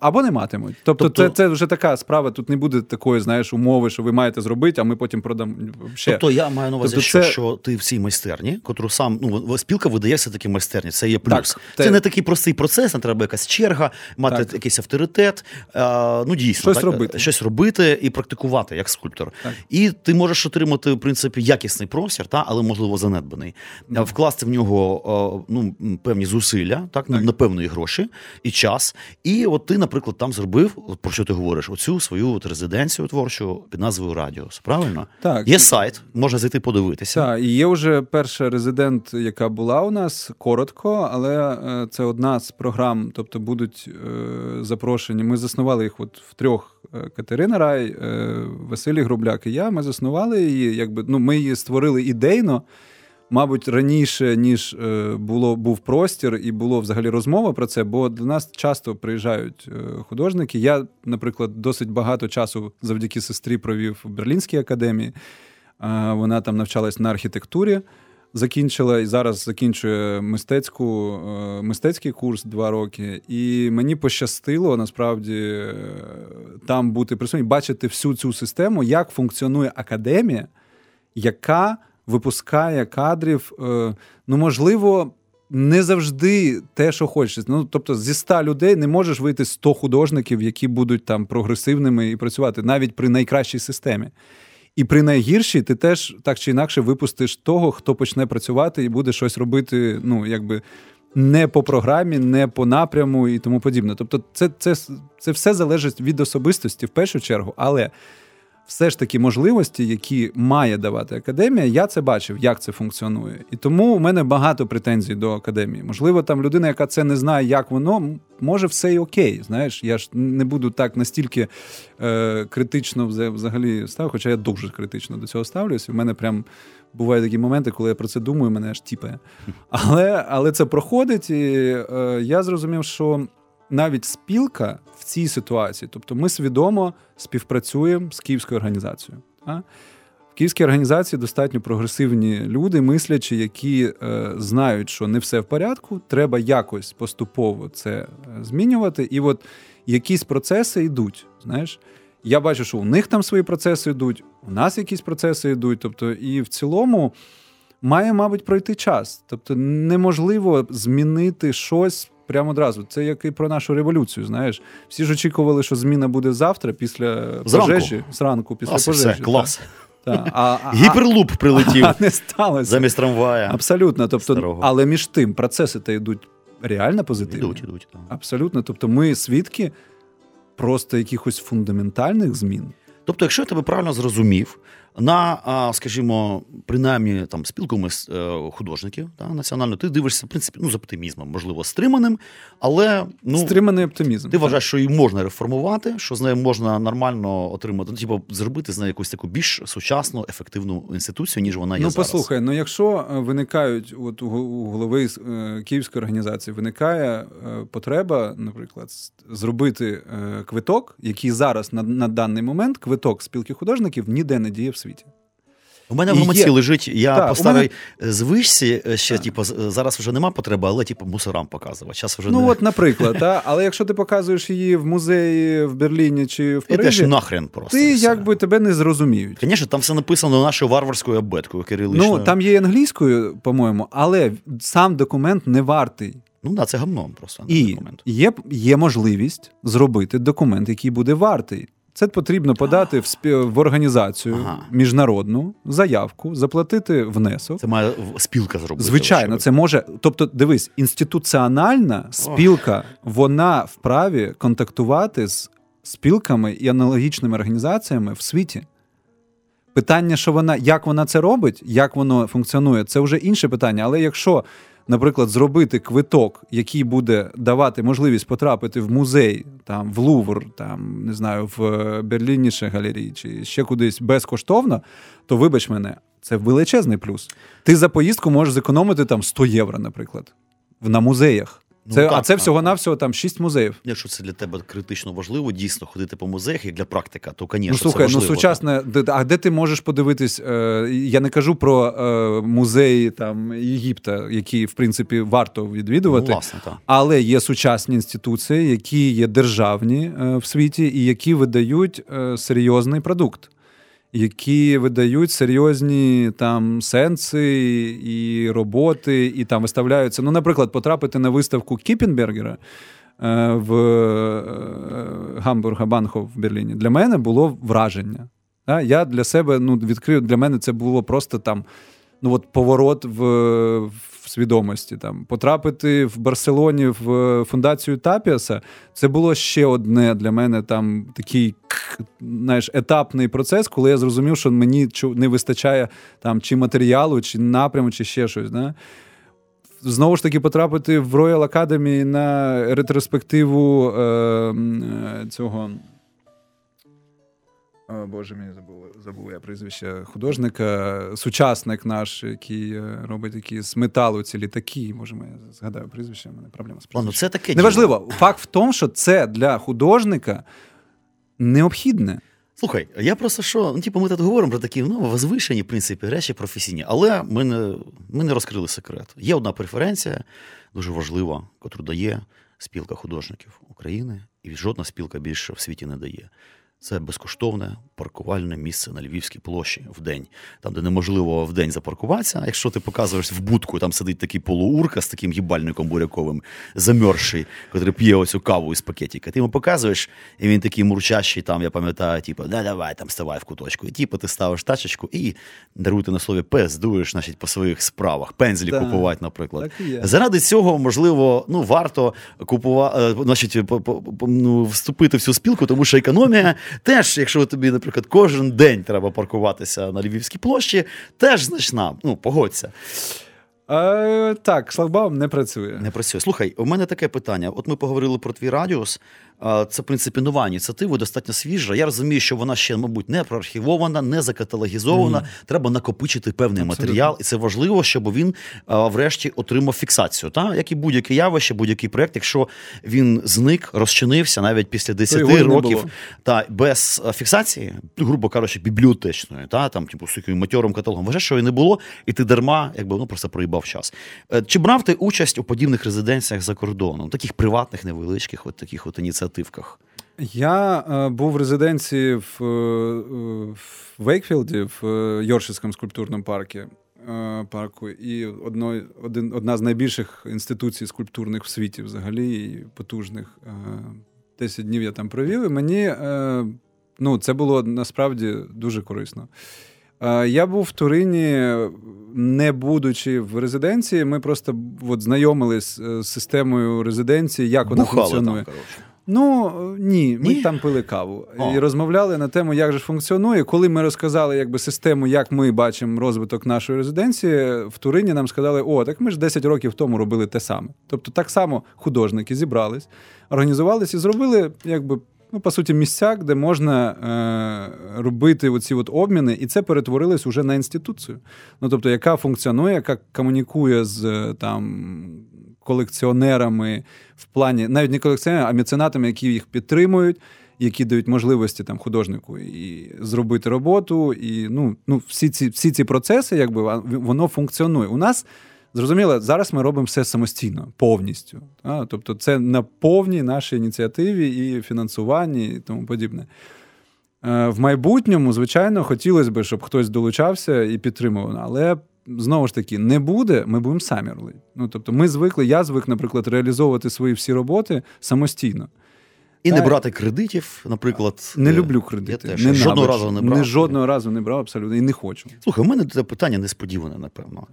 Speaker 2: або не матимуть. Тобто, тобто, це це вже така справа. Тут не буде такої, знаєш, умови, що ви маєте зробити, а ми потім продамо. ще.
Speaker 1: Тобто я маю на увазі, тобто, що, це... що ти в цій майстерні, котру сам ну спілка видає все таки майстерні. Це є плюс. Так, це те... не такий простий процес, не треба якась черга, мати так. якийсь авторитет. А, ну дійсно
Speaker 2: щось
Speaker 1: так,
Speaker 2: робити,
Speaker 1: щось робити і практикувати як скульптор. Так. І ти можеш отримати в принципі якісний простір, та але можливо занедбаний, mm. вкласти в нього ну певні зусилля, так, так. На певної гроші і час. І от ти, наприклад, там зробив, от про що ти говориш, оцю свою от резиденцію творчу під назвою Радіус. Правильно?
Speaker 2: Так.
Speaker 1: Є сайт, можна зайти подивитися.
Speaker 2: Так, і є вже перша резидент, яка була у нас коротко, але е, це одна з програм, тобто будуть е, запрошені. Ми заснували їх от в трьох. Е, Катерина Рай, Василій Грубляк і я. Ми заснували її, якби ну ми її створили ідейно мабуть, раніше ніж е, було був простір і було взагалі розмова про це, бо до нас часто приїжджають е, художники. Я, наприклад, досить багато часу завдяки сестрі провів в Берлінській академії. Вона там навчалась на архітектурі. Закінчила і зараз закінчує мистецьку, е, мистецький курс два роки. І мені пощастило насправді там бути присутнім, бачити всю цю систему, як функціонує академія, яка випускає кадрів. Е, ну, можливо, не завжди те, що хочеться. Ну, тобто, зі ста людей не можеш вийти 100 художників, які будуть там прогресивними і працювати навіть при найкращій системі. І при найгіршій ти теж так чи інакше випустиш того, хто почне працювати і буде щось робити, ну, якби. Не по програмі, не по напряму і тому подібне. Тобто, це це, це все залежить від особистості в першу чергу, але все ж таки можливості, які має давати академія, я це бачив, як це функціонує. І тому у мене багато претензій до академії. Можливо, там людина, яка це не знає, як воно, може все й окей. Знаєш, я ж не буду так настільки е, критично взагалі став, хоча я дуже критично до цього ставлюся. У мене прям. Бувають такі моменти, коли я про це думаю, мене аж тіпає. Але але це проходить, і е, я зрозумів, що навіть спілка в цій ситуації, тобто ми свідомо співпрацюємо з київською організацією. А? В київській організації достатньо прогресивні люди, мислячі, які е, знають, що не все в порядку, треба якось поступово це е, змінювати. І от якісь процеси йдуть. Знаєш, я бачу, що у них там свої процеси йдуть, у нас якісь процеси йдуть. Тобто, і в цілому має, мабуть, пройти час. Тобто, неможливо змінити щось прямо одразу. Це як і про нашу революцію. Знаєш, всі ж очікували, що зміна буде завтра, після зранку. пожежі, зранку, після Клас, пожежі.
Speaker 1: Все, клас.
Speaker 2: Так. А,
Speaker 1: Гіперлуп прилетів
Speaker 2: а, не сталося.
Speaker 1: замість трамвая.
Speaker 2: Абсолютно. Тобто, Але між тим процеси то йдуть реально позитивні.
Speaker 1: Йдуть, йдуть. Так.
Speaker 2: Абсолютно. Тобто, ми свідки просто якихось фундаментальних змін.
Speaker 1: Тобто, якщо я тебе правильно зрозумів, на, скажімо, принаймні там спілками е, художників та, національно, ти дивишся в принципі ну, з оптимізмом, можливо, стриманим, але ну
Speaker 2: стриманий оптимізм.
Speaker 1: Ти вважаєш, що її можна реформувати, що з нею можна нормально отримати, ну, типу, зробити з нею якусь таку більш сучасну, ефективну інституцію, ніж вона є.
Speaker 2: Ну,
Speaker 1: зараз.
Speaker 2: послухай, ну якщо е, виникають от у голови е, Київської організації, виникає потреба, наприклад, зробити квиток, який зараз на, на даний момент квиток спілки художників ніде не діє в світі.
Speaker 1: У мене в гамаці лежить, я так, по старій мене... звичці е, ще, типу, зараз вже нема потреби, але типу, мусорам показувати. Час вже
Speaker 2: Ну,
Speaker 1: не...
Speaker 2: от, наприклад, та? але якщо ти показуєш її в музеї в Берліні чи в Парижі,
Speaker 1: Ідеш нахрен просто.
Speaker 2: Ти якби тебе не зрозуміють.
Speaker 1: Звісно, там все написано нашою варварською абеткою кириличною.
Speaker 2: Ну, там є англійською, по-моєму, але сам документ не вартий.
Speaker 1: Ну да, це гамном просто.
Speaker 2: І
Speaker 1: документ.
Speaker 2: Є, є можливість зробити документ, який буде вартий. Це потрібно подати в спі... в організацію ага. міжнародну заявку, заплатити внесок.
Speaker 1: Це має спілка зробити.
Speaker 2: Звичайно, це може. Тобто, дивись, інституціональна спілка, Ох. вона вправі контактувати з спілками і аналогічними організаціями в світі. Питання, що вона, як вона це робить, як воно функціонує, це вже інше питання. Але якщо наприклад, зробити квиток, який буде давати можливість потрапити в музей, там в Лувр, там не знаю, в Берлініше галерії чи ще кудись безкоштовно, то вибач мене, це величезний плюс. Ти за поїздку можеш зекономити там 100 євро, наприклад, на музеях. Це,
Speaker 1: Ну, так,
Speaker 2: а це
Speaker 1: так,
Speaker 2: всього-навсього там шість музеїв.
Speaker 1: Якщо це для тебе критично важливо, дійсно ходити по музеях як для практика, то, звісно,
Speaker 2: Ну слухай,
Speaker 1: це
Speaker 2: ну сучасне, де- а де ти можеш подивитись? Е, я не кажу про е, музеї там Єгипта, які в принципі варто відвідувати.
Speaker 1: Ну, власне, так.
Speaker 2: Але є сучасні інституції, які є державні е, в світі, і які видають е, серйозний продукт, які видають серйозні там сенси і роботи, і там виставляються. Ну, наприклад, потрапити на виставку Кіпенбергера. е, В е, Гамбурга Банхов в Берліні для мене було враження. Я для себе ну, відкрив, для мене це було просто там ну, от поворот в, в свідомості. Там. Потрапити в Барселоні в фундацію Тапіаса це було ще одне для мене там такий знаєш, етапний процес, коли я зрозумів, що мені не вистачає там, чи матеріалу, чи напряму, чи ще щось. Да? Знову ж таки, потрапити в Royal Academy на ретроспективу е, е, цього. О, Боже, мені забув, забув я прізвище художника, сучасник наш, який е, робить які з металу ці літаки. Може, я згадаю прізвище, в мене проблема з прізвищем.
Speaker 1: це таке.
Speaker 2: Неважливо. Факт в тому, що це для художника необхідне.
Speaker 1: Слухай, я просто що, ну, типу, ми тут говоримо про такі ну, возвишені, в принципі, речі професійні, але ми не, ми не розкрили секрет. Є одна преференція, дуже важлива, яку дає спілка художників України, і жодна спілка більше в світі не дає. Це безкоштовне паркувальне місце на Львівській площі в день, там, де неможливо в день запаркуватися. А якщо ти показуєш в будку, там сидить такий полуурка з таким їбальником буряковим, замерзший, який п'є оцю каву із пакетика. Ти йому показуєш, і він такий мурчащий, там, я пам'ятаю, типу, да, давай там ставай в куточку. І типу, ти ставиш тачечку і даруйте на слові пес, дуєш значить, по своїх справах, пензлі
Speaker 2: Так,
Speaker 1: купувати, наприклад. Заради цього, можливо, ну, варто купувати, значить, по- по- ну, вступити в цю спілку, тому що економія теж, якщо тобі, наприклад, кожен день треба паркуватися на Львівській площі, теж значна. Ну, погодься.
Speaker 2: Е, так, шлагбаум не працює.
Speaker 1: Не працює. Слухай, у мене таке питання. От ми поговорили про твій радіус. Це, в принципі, нова ініціатива, достатньо свіжа. Я розумію, що вона ще, мабуть, не проархівована, не закаталогізована. Треба накопичити певний
Speaker 2: Абсолютно.
Speaker 1: матеріал, і це важливо, щоб він а, врешті отримав фіксацію. Та? Як і будь-яке явище, будь-який проєкт, якщо він зник, розчинився навіть після 10
Speaker 2: його й не
Speaker 1: років та без фіксації, грубо кажучи, бібліотечної, та там, типу, з таким матьорим каталогом, вважаєш, що і не було, і ти дарма, якби ну просто проїбав час. Е, Чи брав ти участь у подібних резиденціях за кордоном, таких приватних, невеличких, от таких от ініціативках?
Speaker 2: Я е, був в резиденції в, е, в Вейкфілді, в е, Йоршицькому скульптурному парку, е, парку і одно, один, одна з найбільших інституцій скульптурних в світі взагалі, і потужних. 10 днів я там провів, і мені ну, це було насправді дуже корисно. Я був в Турині, не будучи в резиденції, ми просто от, знайомились з системою резиденції, як вона
Speaker 1: Бухали
Speaker 2: функціонує.
Speaker 1: там.
Speaker 2: Ну ні, ми
Speaker 1: Ні?
Speaker 2: там пили каву
Speaker 1: О.
Speaker 2: і розмовляли на тему, як же функціонує. Коли ми розказали якби систему, як ми бачимо розвиток нашої резиденції, в Турині нам сказали: о, так ми ж 10 років тому робили те саме. Тобто, так само художники зібрались, організувалися і зробили, якби. Ну, по суті, місцяк, де можна е, робити оці от обміни, і це перетворилось уже на інституцію. Ну, тобто, яка функціонує, яка комунікує з е, там колекціонерами в плані, навіть не колекціонерами, а меценатами, які їх підтримують, які дають можливості там художнику і зробити роботу. І ну, ну всі ці всі ці процеси, якби воно функціонує. У нас зрозуміло, зараз ми робимо все самостійно, повністю. А, тобто, це на повній нашій ініціативі і фінансуванні, і тому подібне. Е, В майбутньому, звичайно, хотілося б, щоб хтось долучався і підтримував. Але знову ж таки, не буде, ми будемо самі робити. Ну, тобто, ми звикли, я звик, наприклад, реалізовувати свої всі роботи самостійно.
Speaker 1: І не брати кредитів, наприклад.
Speaker 2: Не
Speaker 1: Е,
Speaker 2: люблю кредити.
Speaker 1: Я теж.
Speaker 2: не
Speaker 1: жодного разу не брав.
Speaker 2: Не жодного разу не брав абсолютно і не хочу.
Speaker 1: Слухай, у мене це питання несподіване, напевно.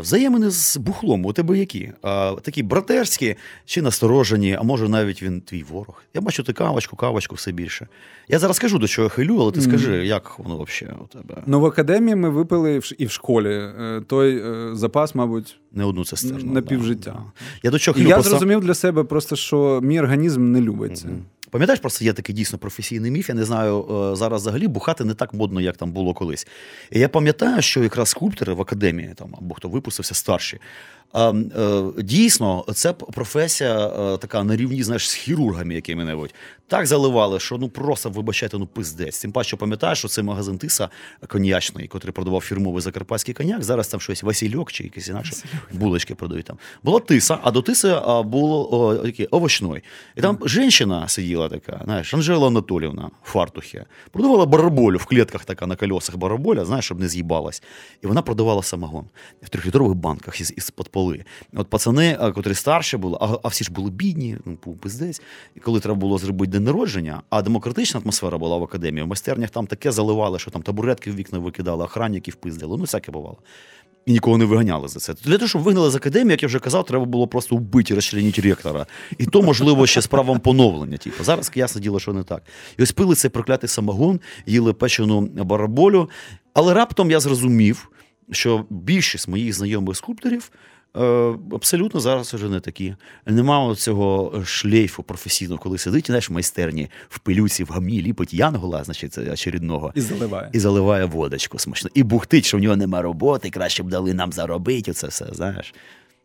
Speaker 1: Взаємини з бухлом у тебе які? А, такі братерські чи насторожені, а може навіть він твій ворог. Я бачу, ти кавочку, кавочку все більше. Я зараз скажу, до чого я хилю, але ти скажи, як воно взагалі у тебе?
Speaker 2: Ну, в академії ми випили і в школі. е, Той е, запас, мабуть,
Speaker 1: Не одну цистерну.
Speaker 2: на півжиття.
Speaker 1: да. Я до чого хилю
Speaker 2: я
Speaker 1: просто...
Speaker 2: зрозумів для себе просто, що мій організм не любить це.
Speaker 1: Мгм. Пам'ятаєш, просто є такий дійсно професійний міф. Я не знаю, е, зараз взагалі бухати не так модно, як там було колись. І я пам'ятаю, що якраз скульптори в академії, там, або хто випустився старші, Дійсно, це професія така на рівні знаєш, з хірургами якими-небудь. Так заливали, що ну просто вибачайте, ну пиздець. Тим паче пам'ятаєш, що це магазин Тиса коньячний, який продавав фірмовий закарпатський коньяк. Зараз там щось Васильок чи якісь інакше булочки продають там. Була тиса, а до тиси було такий овочной. І там жінка сиділа така, знаєш, Анжела Анатолівна в фартухі, продавала бараболю в клітках така на колесах бараболя, знаєш, щоб не з'їбалась. І вона продавала самогон в трьохлітрових банках із, із под поли. От пацани, котрі старші були, а, а всі ж були бідні, ну пиздець. І коли треба було зробити день народження, а демократична атмосфера була в академії, в майстернях там таке заливали, що там табуретки в вікна викидали, охранників пиздили. Ну, всяке бувало. І нікого не виганяли за це. Для того, щоб вигнали з академії, як я вже казав, треба було просто вбити, розчленити ректора. І то, можливо, ще з правом поновлення. Типу. Зараз ясне діло, що не так. І ось пили цей проклятий самогон, їли печену бараболю. Але раптом я зрозумів, що більшість моїх знайомих скульпторів абсолютно зараз вже не такі. Нема цього шлейфу професійного, коли сидить знаєш, в майстерні в пилюці, в гамні, ліпить янгола, значить, очередного.
Speaker 2: І заливає
Speaker 1: І заливає водочку смачно. І бухтить, що в нього нема роботи, краще б дали нам заробити. Оце все, знаєш.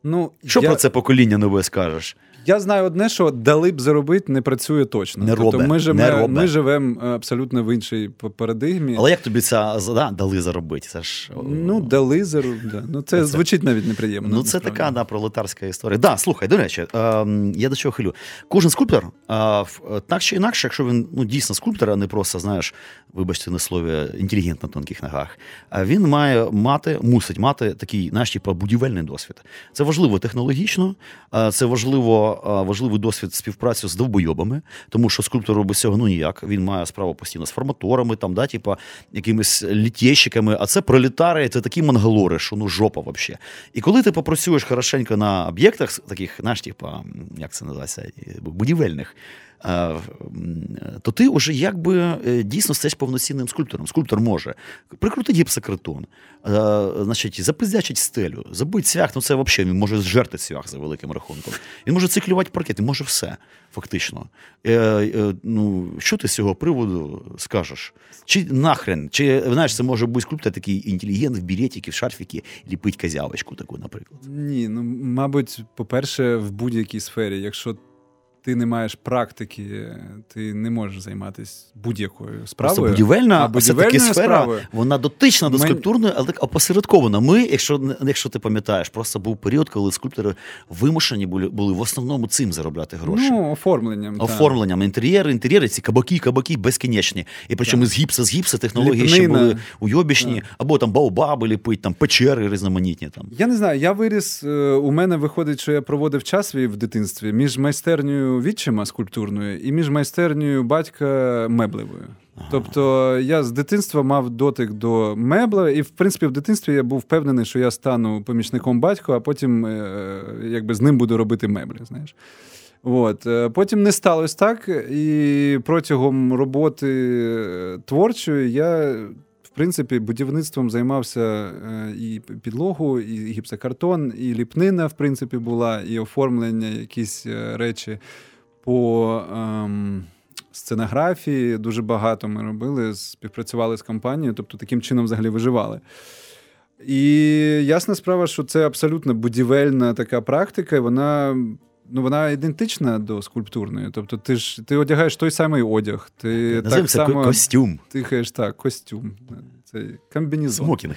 Speaker 2: Ну,
Speaker 1: Що я... про це покоління нове скажеш?
Speaker 2: Я знаю одне, що дали б заробити, не працює точно.
Speaker 1: Не тобто
Speaker 2: Ми живемо ми живемо абсолютно в іншій парадигмі.
Speaker 1: Але як тобі ця да, дали заробити? Це ж
Speaker 2: ну дали заробити. Да. Ну це, це звучить навіть неприємно.
Speaker 1: Ну це така да, пролетарська історія. Да, слухай, до речі, е, я до чого хилю. Кожен скульптор, е, так чи інакше, якщо він ну дійсно скульптор, а не просто знаєш, вибачте на слові, інтелігент на тонких ногах. А він має мати, мусить мати такий наш типу, будівельний досвід. Це важливо технологічно, це важливо важливий досвід співпраці з довбойобами, тому що скульптор без цього ну ніяк. Він має справу постійно з форматорами, там, да, типа, якимись літєщиками, а це пролітари, це такі мангалори, що ну жопа взагалі. І коли ти попрацюєш хорошенько на об'єктах, таких, знаєш, типа, як це називається, будівельних то ти вже якби е, дійсно стаєш повноцінним скульптором. Скульптор може прикрутити гіпсокартон, значить, запиздячить стелю, забити цвях, ну це взагалі він може зжерти цвях за великим рахунком. Він може циклювати паркет, він може все, фактично. Е, е, ну, Що ти з цього приводу скажеш? Чи нахрен? Чи знаєш, це може бути скульптор такий інтелігент в біретіки, в шарфіки, ліпить козявочку таку, наприклад?
Speaker 2: Ні, ну мабуть, по-перше, в будь-якій сфері, якщо ти не маєш практики, ти не можеш займатися будь-якою справою.
Speaker 1: Просто будівельна, а будівельна сфера, справою. вона дотична до Ми... скульптурної, але так опосередкована. Ми, якщо якщо ти пам'ятаєш, просто був період, коли скульптори вимушені були були в основному цим заробляти гроші.
Speaker 2: Ну, оформленням.
Speaker 1: Оформленням. Інтер'єри, інтер'єри, ці кабаки, кабаки безкінечні. І причому так. з гіпса, з гіпса технології Ліпнина. ще були уйобічні, так. або там баобаби ліпить, там печери різноманітні. Там.
Speaker 2: Я не знаю, я виріс, е, у мене виходить, що я проводив час свій в дитинстві між майстернею відчима скульптурною і між майстернею батька меблевою. Тобто я з дитинства мав дотик до мебла, і в принципі в дитинстві я був впевнений, що я стану помічником батька, а потім е, якби з ним буду робити меблі. знаєш. От. Е, потім не сталося так, і протягом роботи творчої я принципі, будівництвом займався е, і підлогу, і гіпсокартон, і ліпнина, в принципі, була, і оформлення, якісь е, речі по ем, сценографії. Дуже багато ми робили, співпрацювали з компанією, тобто таким чином взагалі виживали. І ясна справа, що це абсолютно будівельна така практика, і вона ну вона ідентична до скульптурної. Тобто, ти ж ти одягаєш той самий одяг, ти так само
Speaker 1: костюм.
Speaker 2: Тихаєш так, костюм. Це комбінізон.
Speaker 1: Смокінг.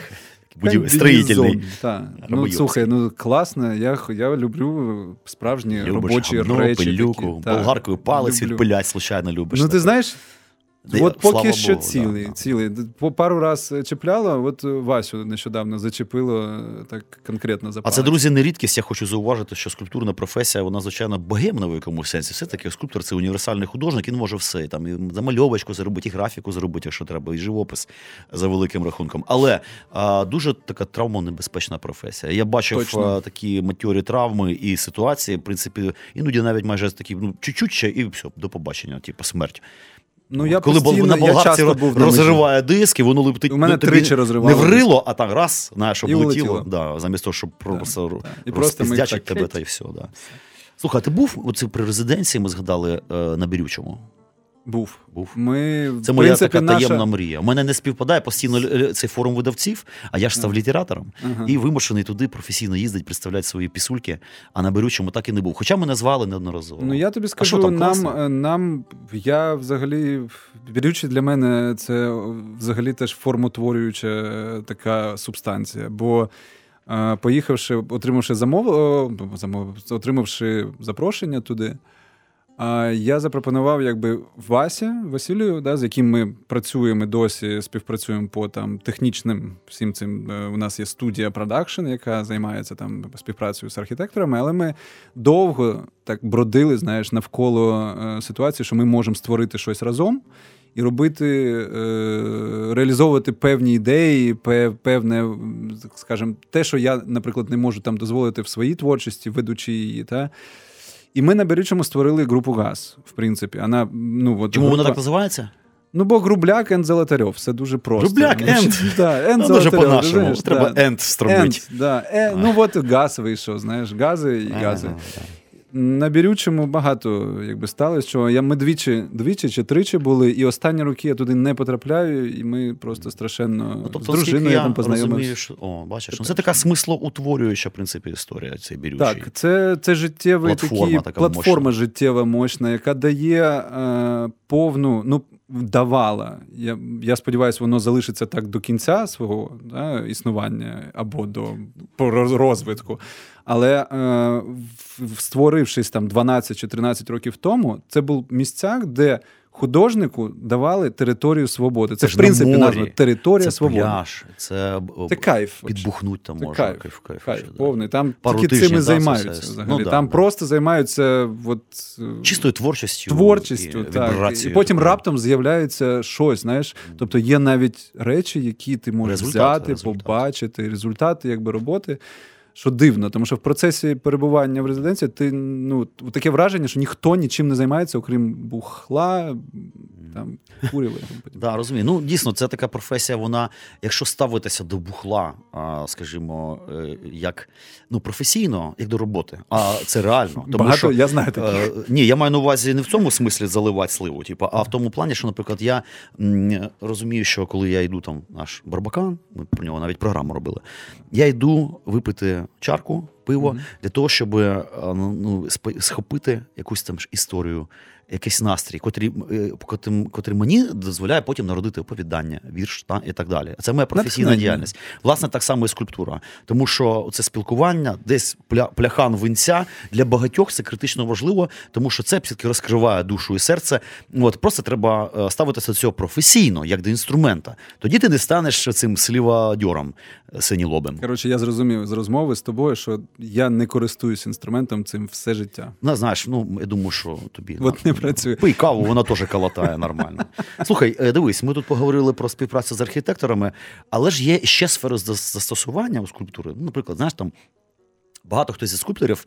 Speaker 1: Строїтельний.
Speaker 2: Так. Ну, слухай, ну класно. Я я люблю справжні Любиш робочі гамно, речі.
Speaker 1: Пилюку, болгаркою палець відпилять, случайно любиш.
Speaker 2: Ну, ти знаєш, От поки що Богу, цілий. Да, цілий. По пару раз чіпляло, от Васю нещодавно зачепило так конкретно за
Speaker 1: А це, друзі, не рідкість. Я хочу зауважити, що скульптурна професія, вона, звичайно, богемна в якомусь сенсі. Все-таки скульптор це універсальний художник, він може все. Там і замальовочку зробити, і графіку зробити, якщо треба, і живопис за великим рахунком. Але а, дуже така травмонебезпечна професія. Я бачив а, такі матьорі травми і ситуації, в принципі, іноді навіть майже такі, ну, чуть-чуть, і все, до побачення, типу, смерть.
Speaker 2: Ну, я Коли постійно, на болгарці
Speaker 1: розриває диски, воно летить
Speaker 2: У мене тричі розривало.
Speaker 1: Не врило, а так раз, знаєш, облетіло. Да, замість того, щоб просто да. розпіздячить тебе та й все. Да. Слухай, ти був оце при резиденції, ми згадали е, на Бірючому?
Speaker 2: Був.
Speaker 1: Був.
Speaker 2: Ми,
Speaker 1: Це моя
Speaker 2: принципі,
Speaker 1: така таємна
Speaker 2: наша...
Speaker 1: мрія. У мене не співпадає постійно цей форум видавців, а я ж став літератором
Speaker 2: Ага.
Speaker 1: і вимушений туди професійно їздити, представляти свої пісульки, а на берючому так і не був. Хоча мене звали неодноразово.
Speaker 2: Ну я тобі скажу,
Speaker 1: там,
Speaker 2: нам, е, нам я взагалі бірючий для мене це взагалі теж формотворююча така субстанція. Бо е, поїхавши, отримавши замов, замов, отримавши запрошення туди. А я запропонував якби Васі Василію, да, з яким ми працюємо досі, співпрацюємо по там технічним всім цим. Е, У нас є студія продакшн, яка займається там співпрацею з архітекторами, але ми довго так бродили, знаєш, навколо е, ситуації, що ми можемо створити щось разом. І робити, е, реалізовувати певні ідеї, певне, скажімо, те, що я, наприклад, не можу там дозволити в своїй творчості, ведучи її. Та? І ми на Берючому створили групу ГАЗ, в принципі. Вона, ну, от,
Speaker 1: Чому
Speaker 2: група...
Speaker 1: воно так називається?
Speaker 2: Ну, бо Грубляк Енд Золотарьов, все дуже просто.
Speaker 1: Грубляк
Speaker 2: Ну,
Speaker 1: Енд?
Speaker 2: Да, Енд
Speaker 1: Ну, дуже по-нашому. Треба
Speaker 2: да.
Speaker 1: енд стромити.
Speaker 2: Да. Е, ну, от газ вийшов, знаєш, гази і гази. На Бірючому багато якби сталося, що я ми двічі, двічі чи тричі були, і останні роки я туди не потрапляю, і ми просто страшенно
Speaker 1: Ну,
Speaker 2: з
Speaker 1: тобто,
Speaker 2: дружиною
Speaker 1: оскільки
Speaker 2: я там познайомився.
Speaker 1: що... О, бачиш, ну, це така смислоутворююча, в принципі, історія цей бірючий.
Speaker 2: Так, це, це життєвий
Speaker 1: Платформа
Speaker 2: такий,
Speaker 1: така
Speaker 2: платформа
Speaker 1: мощна.
Speaker 2: життєва мощна, яка дає е, повну, ну, давала. Я, я сподіваюся, воно залишиться так до кінця свого да, існування або до розвитку. Але е, створившись там 12 чи 13 років тому, це був місця, де художнику давали територію свободи. Це,
Speaker 1: ж
Speaker 2: в принципі
Speaker 1: на
Speaker 2: назва територія
Speaker 1: це
Speaker 2: свободи.
Speaker 1: пляж, це,
Speaker 2: Це кайф.
Speaker 1: підбухнуть там
Speaker 2: Це
Speaker 1: можна.
Speaker 2: кайф,
Speaker 1: кайф, кайф,
Speaker 2: Кайф,
Speaker 1: да.
Speaker 2: повний. Там
Speaker 1: Пару
Speaker 2: тільки
Speaker 1: тижнів,
Speaker 2: цими
Speaker 1: да,
Speaker 2: займаються
Speaker 1: це
Speaker 2: взагалі.
Speaker 1: Ну, да,
Speaker 2: там
Speaker 1: да.
Speaker 2: просто займаються от,
Speaker 1: Чистою творчістю.
Speaker 2: творчістю.
Speaker 1: і
Speaker 2: Так. І
Speaker 1: вібрацією
Speaker 2: потім раптом з'являється щось. Знаєш, тобто є навіть речі, які ти можеш
Speaker 1: Результат,
Speaker 2: взяти,
Speaker 1: результат.
Speaker 2: побачити, результати якби роботи. Що дивно, тому що в процесі перебування в резиденції ти ну таке враження, що ніхто нічим не займається, окрім бухла, там курили.
Speaker 1: Да, розумію. Ну, дійсно, це така професія, вона, якщо ставитися до бухла, скажімо, е, як ну, професійно, як до роботи, а це реально. Тому
Speaker 2: Багато
Speaker 1: що,
Speaker 2: я знаю таке.
Speaker 1: Е, ні, я маю на увазі не в цьому смислі заливати сливу, типу, а в тому плані, що, наприклад, я розумію, що коли я йду там наш Барбакан, ми про нього навіть програму робили, я йду випити чарку, пиво, для того, щоб е, ну, ну, схопити якусь там ж історію. Якийсь настрій, котрий, е, котрим, котрий мені дозволяє потім народити оповідання, вірш та і так далі. Це моя професійна
Speaker 2: Натхнення.
Speaker 1: діяльність. Власне, так само і скульптура. Тому що це спілкування, десь пля, пляхан винця для багатьох це критично важливо, тому що це все-таки розкриває душу і серце. От просто треба е, ставитися до цього професійно, як до інструмента. Тоді ти не станеш цим слівадьором е, синілобим.
Speaker 2: Коротше, я зрозумів з розмови з тобою, що я не користуюсь інструментом цим все життя.
Speaker 1: Ну, знаєш, ну я думаю, що тобі
Speaker 2: От не працює.
Speaker 1: Пий каву, вона теж калатає нормально. Слухай, е, дивись, ми тут поговорили про співпрацю з архітекторами, але ж є ще сфери застосування у скульптури. Ну, наприклад, знаєш, там багато хто зі скульпторів.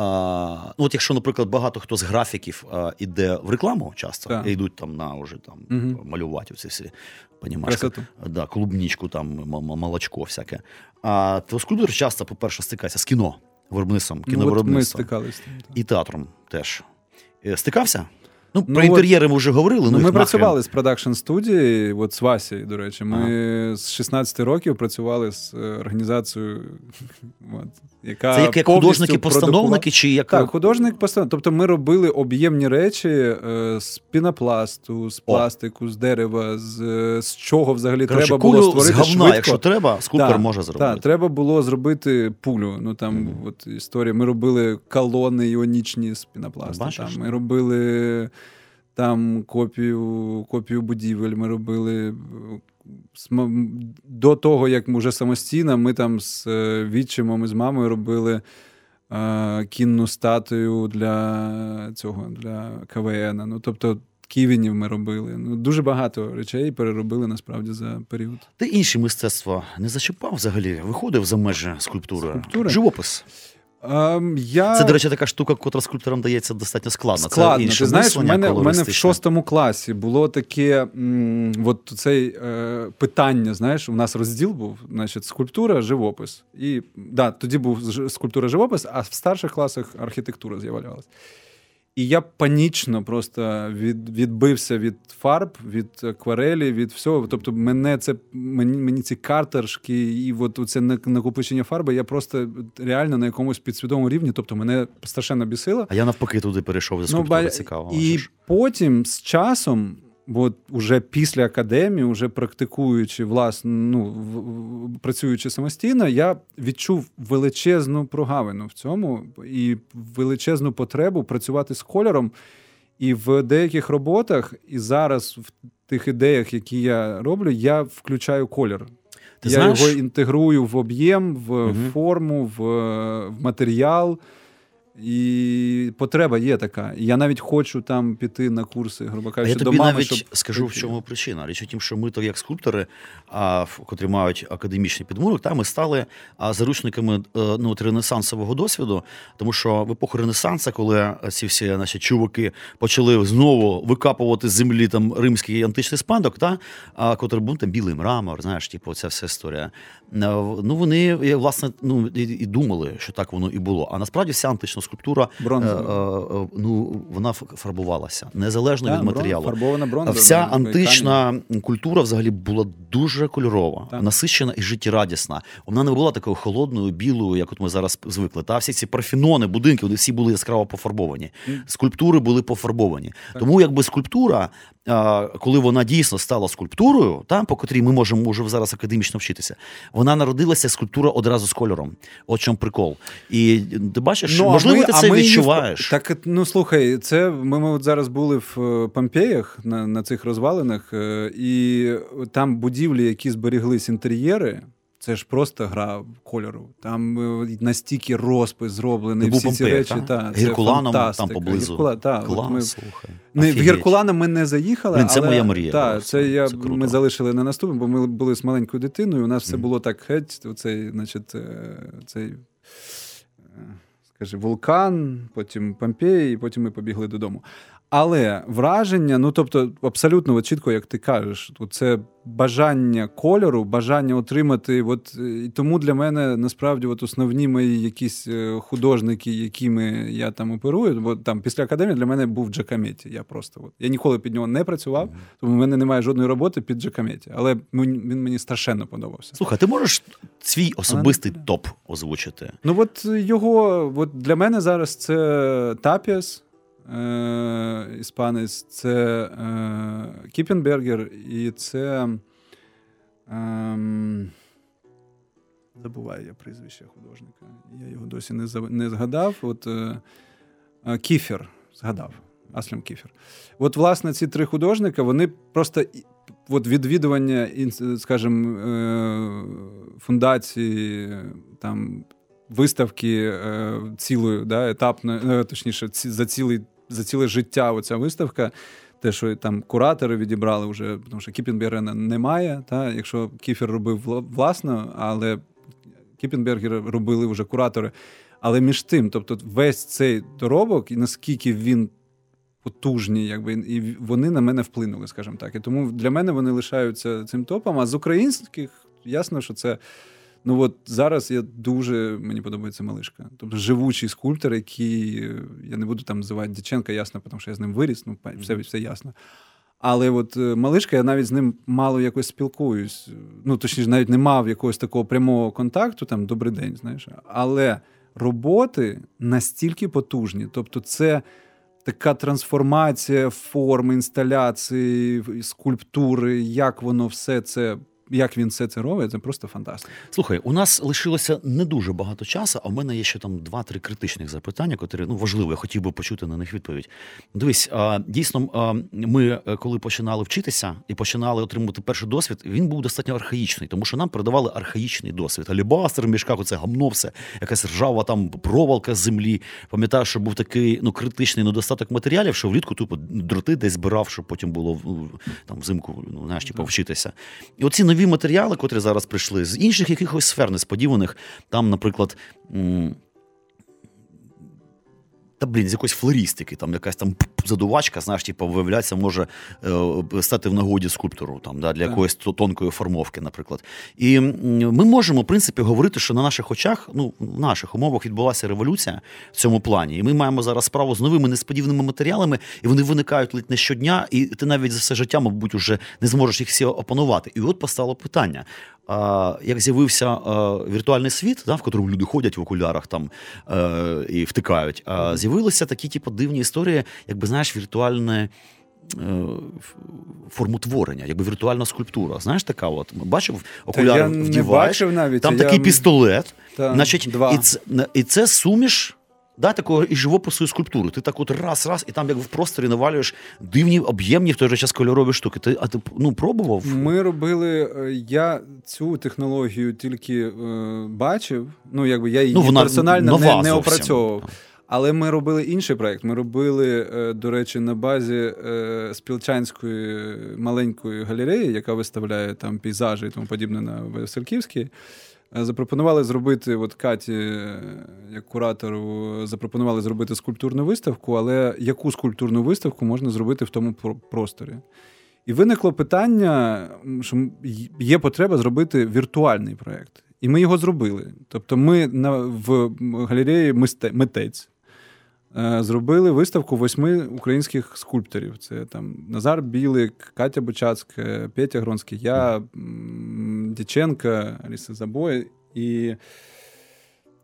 Speaker 1: А, ну, от якщо, наприклад, багато хто з графіків а, іде в рекламу часто,
Speaker 2: Так.
Speaker 1: і йдуть там на уже там
Speaker 2: Мгм.
Speaker 1: малювати ці всі понімаєш, да, клубнічку, там молочко всяке. А то скульптор часто, по-перше, стикається з кіно, виробництвом,
Speaker 2: Ну, от ми
Speaker 1: кіновиробництвом
Speaker 2: так.
Speaker 1: і театром теж. Е, Стикався? Ну,
Speaker 2: Ну,
Speaker 1: про
Speaker 2: от-
Speaker 1: інтер'єри ми вже говорили.
Speaker 2: Ну,
Speaker 1: Ну,
Speaker 2: ми працювали з продакшн студії, от з Васі, до речі. Ми з 16 років працювали з е, організацією, от, яка
Speaker 1: Це як, як художники-постановники, чи як
Speaker 2: Так, художник постановник. Тобто ми робили об'ємні речі е, з пінопласту, з
Speaker 1: О.
Speaker 2: пластику, з дерева, з, е, з чого взагалі
Speaker 1: Коротше,
Speaker 2: треба
Speaker 1: кулю
Speaker 2: було
Speaker 1: з
Speaker 2: створити
Speaker 1: говна,
Speaker 2: швидко.
Speaker 1: якщо треба, скульптор
Speaker 2: Так,
Speaker 1: може зробити.
Speaker 2: Так, треба було зробити пулю. Ну там
Speaker 1: Мгм.
Speaker 2: от історія. Ми робили колони іонічні з пінопласту.
Speaker 1: Бачиш?
Speaker 2: Там, ми робили там копію, копію будівель. Ми робили. До того, як ми вже самостійно, ми там з е, відчимом і з мамою робили е, кінну статую для цього, для КВН. Ну, тобто, ківінів ми робили. Ну, дуже багато речей переробили насправді за період.
Speaker 1: Ти інші мистецтва не зачіпав взагалі, виходив за межі скульптури.
Speaker 2: Скульптури?
Speaker 1: Живопис.
Speaker 2: Ем, я...
Speaker 1: Це, до речі, така штука, котра скульпторам дається достатньо складно.
Speaker 2: Складно.
Speaker 1: Це
Speaker 2: Ти знаєш, в мене, в мене в шостому класі було таке м, от це е, питання. Знаєш, у нас розділ був, значить, скульптура, живопис. І да, тоді був скульптура, живопис, а в старших класах архітектура з'являлася. І я панічно просто від, відбився від фарб, від акварелі, від всього. Тобто, мене це мені мені ці картершки і от це накопичення фарби. Я просто реально на якомусь підсвідомому рівні. Тобто, мене страшенно бісило.
Speaker 1: А я навпаки туди перейшов за скульптури, ну, цікаво.
Speaker 2: І потім з часом. Бо вже після академії, вже практикуючи власне, ну працюючи самостійно, я відчув величезну прогавину в цьому і величезну потребу працювати з кольором. І в деяких роботах, і зараз в тих ідеях, які я роблю, я включаю колір. Ти я знаєш? його інтегрую в об'єм, в угу. форму, в, в матеріал. І потреба є така. Я навіть хочу там піти на курси, грубо кажучи,
Speaker 1: а я
Speaker 2: тобі до
Speaker 1: мами, навіть
Speaker 2: щоб...
Speaker 1: скажу, в чому причина. Річ у тім, що ми, то як скульптори, а, котрі мають академічний підмурок, та ми стали а, заручниками е, ну, ренесансового досвіду, тому що в епоху Ренесанса, коли ці всі наші чуваки почали знову викапувати з землі там римський античний спадок, та, а, котрий був там білий мрамор, знаєш, типу, ця вся історія. Е, ну, вони власне ну, і, і думали, що так воно і було. А насправді вся антична скульптура е, е, е, ну, вона фарбувалася незалежно від матеріалу.
Speaker 2: Фарбована бронза.
Speaker 1: Вся антична камінь. культура взагалі була дуже кольорова, так. насичена і життєрадісна. Вона не була такою холодною, білою, як от ми зараз звикли. Та всі ці парфінони, будинки, вони всі були яскраво пофарбовані. Скульптури були пофарбовані. Так. Тому якби скульптура коли вона дійсно стала скульптурою, там по котрій ми можемо вже зараз академічно вчитися, вона народилася скульптура одразу з кольором. От чому прикол. І ти бачиш, ну, можливо, ми, ти це відчуваєш.
Speaker 2: В... Так, ну слухай, це ми, ми от зараз були в е, Помпеях на, на цих розвалинах, е, і там будівлі, які зберіглись інтер'єри. Це ж просто гра кольору. Там е, настільки розпис зроблений. всі ці речі. Та,
Speaker 1: Геркуланом
Speaker 2: це
Speaker 1: там поблизу.
Speaker 2: Геркула, та,
Speaker 1: Клас,
Speaker 2: ми...
Speaker 1: слухай.
Speaker 2: Не, в Геркулана ми не заїхали.
Speaker 1: Блин, це
Speaker 2: але,
Speaker 1: моя мрія.
Speaker 2: Та, це я, це Ми залишили на наступному, бо ми були з маленькою дитиною. У нас все було так геть, оцей, значить, е, цей. Е, скажи, вулкан, потім Помпеї, і потім ми побігли додому. Але враження, ну тобто, абсолютно от чітко, як ти кажеш, це бажання кольору, бажання отримати. От, І тому для мене насправді от основні мої якісь е, художники, якими я там оперую, бо там після академії для мене був Джакаметі. Я просто от, я ніколи під нього не працював, тому в мене немає жодної роботи під Джакаметі. Але він мені страшенно подобався.
Speaker 1: Слухай, ти можеш свій особистий Але... топ озвучити?
Speaker 2: Ну от його, от для мене зараз це Тапіас е, іспанець, це е, Кіпенбергер і це. Е, Забуваю я прізвище художника. Я його досі не не згадав. От е, е, Кіфер згадав. Аслям Кіфер. От, власне, ці три художника, вони просто от відвідування, скажімо, е, фундації, там, виставки цілої, да, етапної, точніше, за цілий за ціле життя оця виставка. Те, що там куратори відібрали вже, тому що Кіпінбергера немає. Та? Якщо Кіфер робив власно, але Кіпінбергер робили вже куратори. Але між тим, тобто, весь цей доробок, і наскільки він потужний, якби і вони на мене вплинули, скажімо так. І тому для мене вони лишаються цим топом. А з українських ясно, що це. Ну от зараз я дуже мені подобається малишка. Тобто живучий скульптор, який я не буду там називати Дяченка, ясно, тому що я з ним виріс, ну все все ясно. Але от е, малишка, я навіть з ним мало якось спілкуюсь. Ну, точніше, навіть не мав якогось такого прямого контакту, там добрий день, знаєш. Але роботи настільки потужні. Тобто, це така трансформація форми, інсталяції, скульптури, як воно все це як він все це робить, це просто фантастика.
Speaker 1: Слухай, у нас лишилося не дуже багато часу, а в мене є ще там два-три критичних запитання, котрі ну важливо, я хотів би почути на них відповідь. Дивись, дійсно, ми е, коли починали вчитися і починали отримувати перший досвід, він був достатньо архаїчний, тому що нам передавали архаїчний досвід. Алібастер в мішках, оце гамно все, якась ржава там провалка з землі. Пам'ятаю, що був такий ну критичний недостаток матеріалів, що влітку тупо дроти десь збирав, щоб потім було там взимку ну, знаєш, типу, вчитися. І оці нові матеріали, котрі зараз прийшли, з інших якихось сфер несподіваних. Там, наприклад. Та блін, з якоїсь флористики, там якась там задувачка, знаєш, типу, виявляється, може е, стати в нагоді скульптору там, да, для так. якоїсь тонкої формовки, наприклад. І ми можемо, в принципі, говорити, що на наших очах, ну, в наших умовах відбулася революція в цьому плані. І ми маємо зараз справу з новими несподіваними матеріалами, і вони виникають ледь не щодня, і ти навіть за все життя, мабуть, уже не зможеш їх всі опанувати. І от постало питання: як з'явився віртуальний світ, да, в якому люди ходять в окулярах там е, і втикають, з'явилися такі типу, дивні історії, якби знаєш, віртуальне. Е, формутворення, якби віртуальна скульптура. Знаєш, така от бачив окуляри вдіваєш, навіть. Там я... такий пістолет, Та, значить, два. І це і це суміш да, такого і живопису, і скульптури. Ти так от раз-раз, і там як в просторі навалюєш дивні, об'ємні в той же час кольорові штуки. Ти, А ти ну, пробував?
Speaker 2: Ми робили. Е, я цю технологію тільки е, бачив. Ну, якби я її ну, вона персонально не, не опрацьовував. Але ми робили інший проект. Ми робили, е, до речі, на базі е, Спілчанської маленької галереї, яка виставляє там пейзажі і тому подібне на Васильківській. Е, запропонували зробити от Каті, е, як куратору, запропонували зробити скульптурну виставку, але яку скульптурну виставку можна зробити в тому просторі? І виникло питання, що є потреба зробити віртуальний проєкт. І ми його зробили. Тобто, ми на, в галереї митець Е, зробили виставку восьми українських скульпторів. Це там Назар Білик, Катя Бучацька, Петя Гронський, я, Дяченка, Аліса Забой. І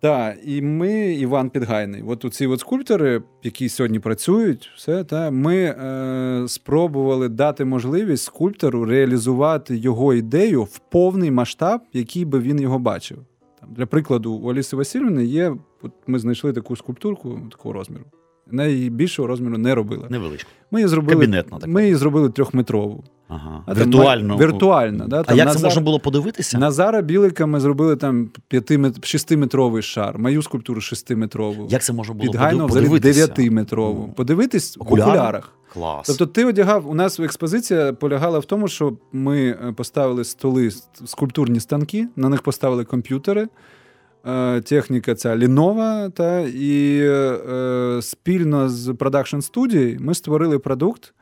Speaker 2: так, і ми, Іван Підгайний. От ці от скульптори, які сьогодні працюють, все, та, ми е, спробували дати можливість скульптору реалізувати його ідею в повний масштаб, який би він його бачив. Там, Для прикладу, у Аліси Васильівни є. От Ми знайшли таку скульптурку такого розміру. Найбільшого розміру не робили.
Speaker 1: Невеличку.
Speaker 2: Ми її зробили
Speaker 1: Кабінетно,
Speaker 2: так. Ми її зробили трьохметрову.
Speaker 1: Ага. А, Віртуально.
Speaker 2: Віртуальна. Да?
Speaker 1: Там, а як Назар... це можна було подивитися?
Speaker 2: Назара Білика ми зробили там 6-метровий шар, мою скульптуру шестиметрову.
Speaker 1: Як це можна було
Speaker 2: Підгайно подивитися? 9-метрову. Подивитись в окулярах.
Speaker 1: Клас.
Speaker 2: Тобто ти одягав, у нас експозиція полягала в тому, що ми е, поставили столи, скульптурні станки, на них поставили комп'ютери. Е, техніка ця лінова, та, і е, спільно з продакшн студією ми створили продукт,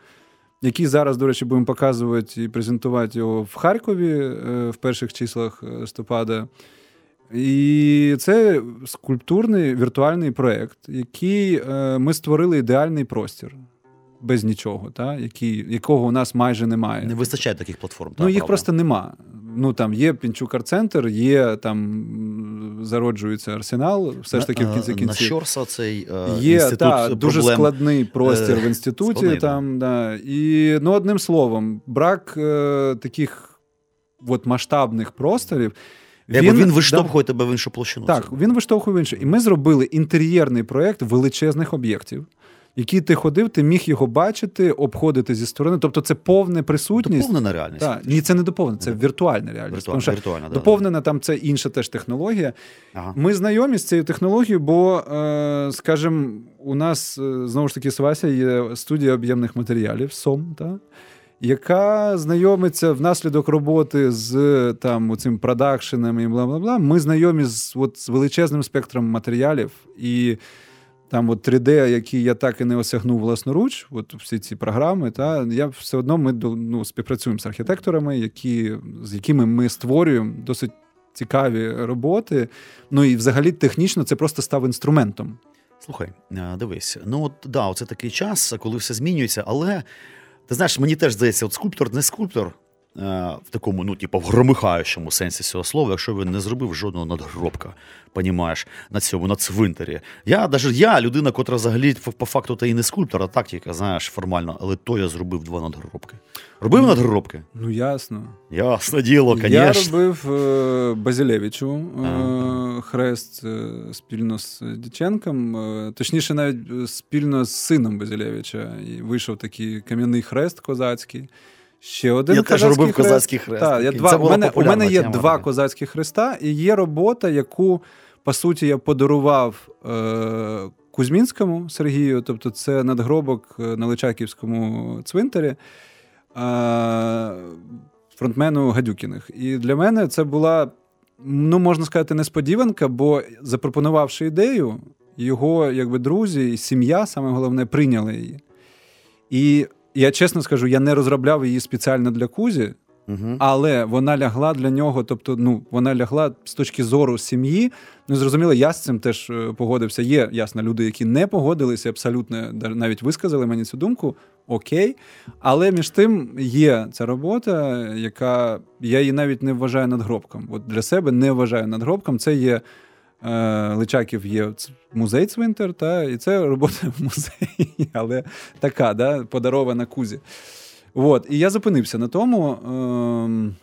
Speaker 2: який зараз, до речі, будемо показувати і презентувати його в Харкові е, в перших числах листопада. І це скульптурний віртуальний проєкт, який е, ми створили ідеальний простір. Без нічого, та, який, якого у нас майже немає.
Speaker 1: Не вистачає таких платформ.
Speaker 2: Ну, їх правда. просто нема. Ну там є Пінчук арт-центр, є там зароджується арсенал. Все ж таки в кінці кінці. На
Speaker 1: Щорса цей
Speaker 2: е, є
Speaker 1: інститут
Speaker 2: та, дуже складний простір в інституті. Складний, там, да. І ну, одним словом, брак е, таких от масштабних просторів.
Speaker 1: Він, він виштовхує да, тебе в іншу площину.
Speaker 2: Так, він виштовхує в іншу. І ми зробили інтер'єрний проєкт величезних об'єктів який ти ходив, ти міг його бачити, обходити зі сторони. Тобто це повна присутність.
Speaker 1: Доповнена реальність.
Speaker 2: Так, Ні, це не доповнена, це віртуальна реальність. Віртуальна, тому що віртуальна, доповнена да, там це інша теж технологія. Ага. Ми знайомі з цією технологією, бо, е, скажімо, у нас е, знову ж таки Свася є студія об'ємних матеріалів СОМ. так? Яка знайомиться внаслідок роботи з там цим продакшеном і бла бла бла. Ми знайомі з от, з величезним спектром матеріалів, і там от 3D, який я так і не осягнув власноруч, от всі ці програми, та я все одно ми ну, співпрацюємо з архітекторами, які, з якими ми створюємо досить цікаві роботи. Ну і взагалі технічно це просто став інструментом.
Speaker 1: Слухай, е, дивись, ну от да, оце такий час, коли все змінюється, але ти знаєш, мені теж здається, от скульптор не скульптор. Е, в такому, ну, типу, в громихаючому сенсі цього слова, якщо він не зробив жодного надгробка, понімаєш, на цьому, на цвинтарі. Я навіть я, людина, котра взагалі по факту та і не скульптор, а тактика, знаєш, формально, але то я зробив два надгробки. Робив надгробки?
Speaker 2: Ну, ясно.
Speaker 1: Ясно діло, звісно.
Speaker 2: Я робив е, Базілевичу е, хрест е, спільно з Діченком, е, точніше, навіть спільно з сином Базілевича. І вийшов такий кам'яний хрест козацький. Ще один
Speaker 1: Я теж робив хрест. козацький хрест.
Speaker 2: Так, я два, У мене у мене є тема, два козацькі хреста, і є робота, яку, по суті, я подарував е, Кузьмінському Сергію, тобто це надгробок е, на Личаківському цвинтарі е, фронтмену Гадюкіних. І для мене це була, ну, можна сказати, несподіванка, бо запропонувавши ідею, його якби друзі і сім'я, саме головне, прийняли її. І я чесно скажу, я не розробляв її спеціально для Кузі,
Speaker 1: Угу.
Speaker 2: але вона лягла для нього, тобто, ну, вона лягла з точки зору сім'ї. Ну, зрозуміло, я з цим теж е, погодився. Є, ясно, люди, які не погодилися, абсолютно навіть висказали мені цю думку. Окей. Але між тим є ця робота, яка я її навіть не вважаю надгробком. От для себе не вважаю надгробком. Це є. Е, Личаків є музей цвинтар, та, і це робота в музеї, але така, да, подарована кузі. От, і я зупинився на тому. Ем,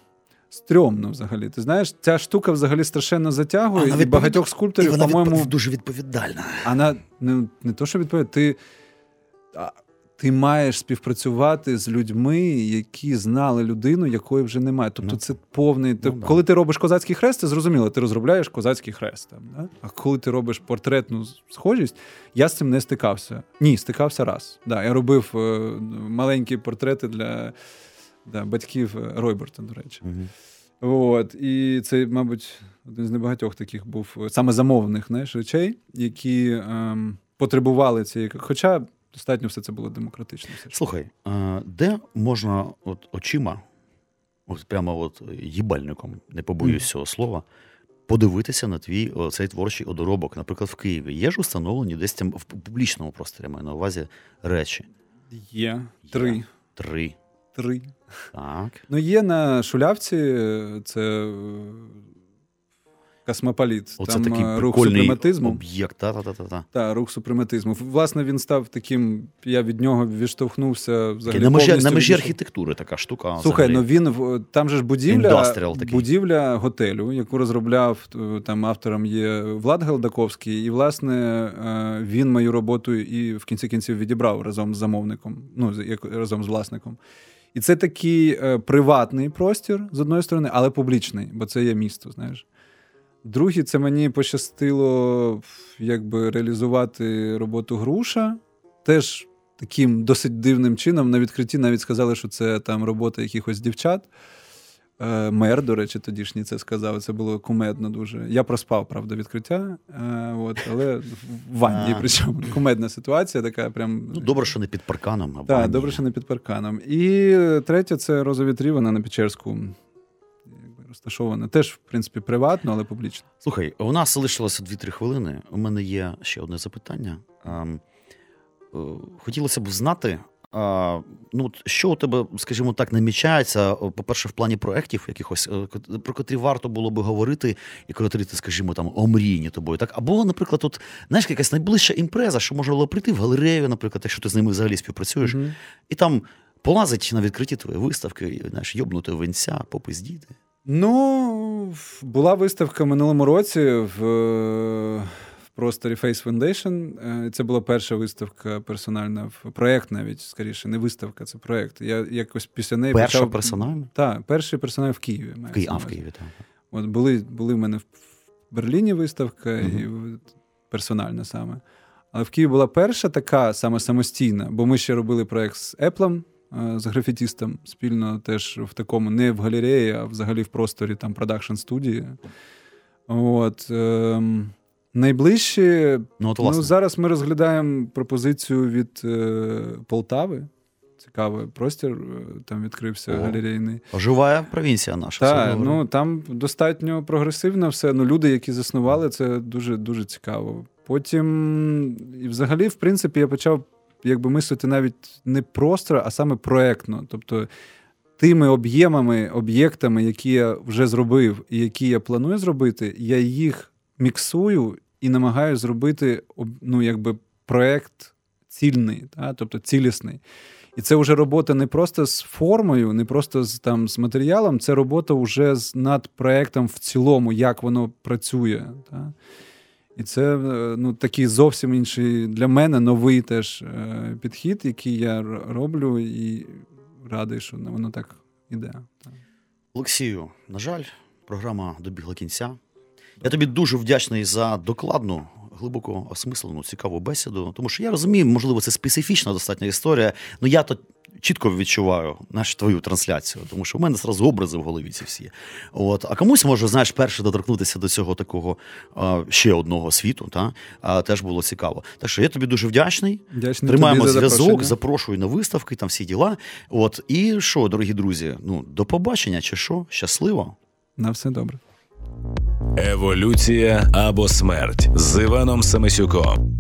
Speaker 2: стрьомно взагалі. Ти знаєш, ця штука взагалі страшенно затягує, і
Speaker 1: відповід-
Speaker 2: багатьох
Speaker 1: І
Speaker 2: скульпторів,
Speaker 1: вона
Speaker 2: по-моєму,
Speaker 1: відпов- дуже відповідальна.
Speaker 2: вона не, не то, що відповідає, ти, ти маєш співпрацювати з людьми, які знали людину, якої вже немає. Тобто
Speaker 1: Ну,
Speaker 2: це повний. ти-
Speaker 1: ну, да.
Speaker 2: Коли ти робиш козацький хрест, це зрозуміло, ти розробляєш козацький хрест. Там, да? А коли ти робиш портретну схожість, я з цим не стикався. Ні, стикався раз. Да, я робив е, маленькі портрети для, для батьків е, Ройберта, до речі.
Speaker 1: Мгм.
Speaker 2: От, і це, мабуть, один з небагатьох таких був е, саме замовних знаєш, речей, які ем, потребували цієї. Хоча достатньо все це було демократично.
Speaker 1: Слухай, де можна от очима, от прямо от їбальником, не побоюсь цього слова, подивитися на твій цей творчий одоробок, наприклад, в Києві. Є ж установлені десь там в публічному просторі, маю на увазі речі.
Speaker 2: Є три.
Speaker 1: Три.
Speaker 2: Три.
Speaker 1: Так.
Speaker 2: Ну, є на Шулявці, е, це е, космополіт.
Speaker 1: Оце
Speaker 2: Там
Speaker 1: такий
Speaker 2: е, рух
Speaker 1: прикольний
Speaker 2: супрематизму.
Speaker 1: об'єкт. Та-та-та-та.
Speaker 2: Та, рух супрематизму. Власне, він став таким. Я від нього відштовхнувся взагалі.
Speaker 1: На межі, на межі архітектури така штука.
Speaker 2: Слухай,
Speaker 1: взагалі.
Speaker 2: ну він там же ж будівля, будівля готелю, яку розробляв е, там автором є Влад Галдаковський, і власне е, він мою роботу і в кінці кінців відібрав разом з замовником, ну разом з власником. І це такий е, приватний простір з одної сторони, але публічний, бо це є місто, знаєш. Другий, це мені пощастило якби реалізувати роботу груша. Теж таким досить дивним чином на відкритті навіть сказали, що це там робота якихось дівчат. Е, Мер, до речі, тодішній це сказав. Це було кумедно дуже. Я проспав, правда, відкриття. Е, от, але в ванні, причому кумедна ситуація, така прям.
Speaker 1: Ну, добре, що не під парканом.
Speaker 2: Так, добре, що не під парканом. І третє це розові трі, вона на Печерську якби, розташована. Теж, в принципі, приватно, але публічно.
Speaker 1: Слухай, у нас залишилося 2-3 хвилини. У мене є ще одне запитання. Ем, е, Хотілося б знати, ну, що у тебе, скажімо так, намічається, по-перше, в плані проєктів якихось, е, про котрі варто було би говорити, і котрі ти, скажімо, там омріяні тобою. Так? Або, наприклад, от, знаєш, якась найближча імпреза, що можна було прийти в галерею, наприклад, якщо ти з ними взагалі співпрацюєш,
Speaker 2: Мгм.
Speaker 1: і там полазить на відкритті твоєї виставки, знаєш, йобнути венця, попиздіти.
Speaker 2: Ну, була виставка в минулому році в, е, в просторі Face Foundation. Е, Це була перша виставка персональна, в- проєкт навіть скоріше, не виставка, це проєкт. Я якось після неї
Speaker 1: Перша
Speaker 2: почав...
Speaker 1: персональна?
Speaker 2: Так, перший персональний в Києві.
Speaker 1: В Києві, а, в. Києві, так.
Speaker 2: От були, були в мене в Берліні виставка,
Speaker 1: Мгм.
Speaker 2: і персональна саме. Але в Києві була перша така саме самостійна, бо ми ще робили проєкт з Apple, з графітістом спільно теж в такому, не в галереї, а взагалі в просторі там продакшн студії. От, ем, найближчі.
Speaker 1: Ну, от,
Speaker 2: Ну, зараз ми розглядаємо пропозицію від е, Полтави. Цікавий простір, е, там відкрився
Speaker 1: О.
Speaker 2: галерейний.
Speaker 1: Оживає провінція наша.
Speaker 2: Так, ну там достатньо прогресивно все. Ну, люди, які заснували, це дуже дуже цікаво. Потім, і взагалі, в принципі, я почав якби мислити навіть не просто, а саме проектно. Тобто тими об'ємами, об'єктами, які я вже зробив і які я планую зробити, я їх міксую і намагаюся зробити об- ну, якби проект цільний, та? тобто цілісний. І це вже робота не просто з формою, не просто з там з матеріалом, це робота вже з над проектом в цілому, як воно працює. Та? І це е, ну, такий зовсім інший для мене новий теж е, підхід, який я роблю, і радий, що воно так іде.
Speaker 1: Олексію, на жаль, програма добігла кінця. Я тобі дуже вдячний за докладну, глибоко осмислену, цікаву бесіду. Тому що я розумію, можливо, це специфічна достатня історія. Ну я то чітко відчуваю знаєш, твою трансляцію, тому що в мене зразу образи в голові ці всі. От. А комусь може, знаєш, перше доторкнутися до цього такого а, ще одного світу, та? А, теж було цікаво. Так що я тобі дуже вдячний.
Speaker 2: Вдячний
Speaker 1: Тримаємо
Speaker 2: тобі за
Speaker 1: зв'язок,
Speaker 2: запрошення.
Speaker 1: запрошую на виставки, там всі діла. От. І що, дорогі друзі, ну, до побачення чи що? Щасливо!
Speaker 2: На все добре.
Speaker 3: Еволюція або смерть з Іваном Самисюком.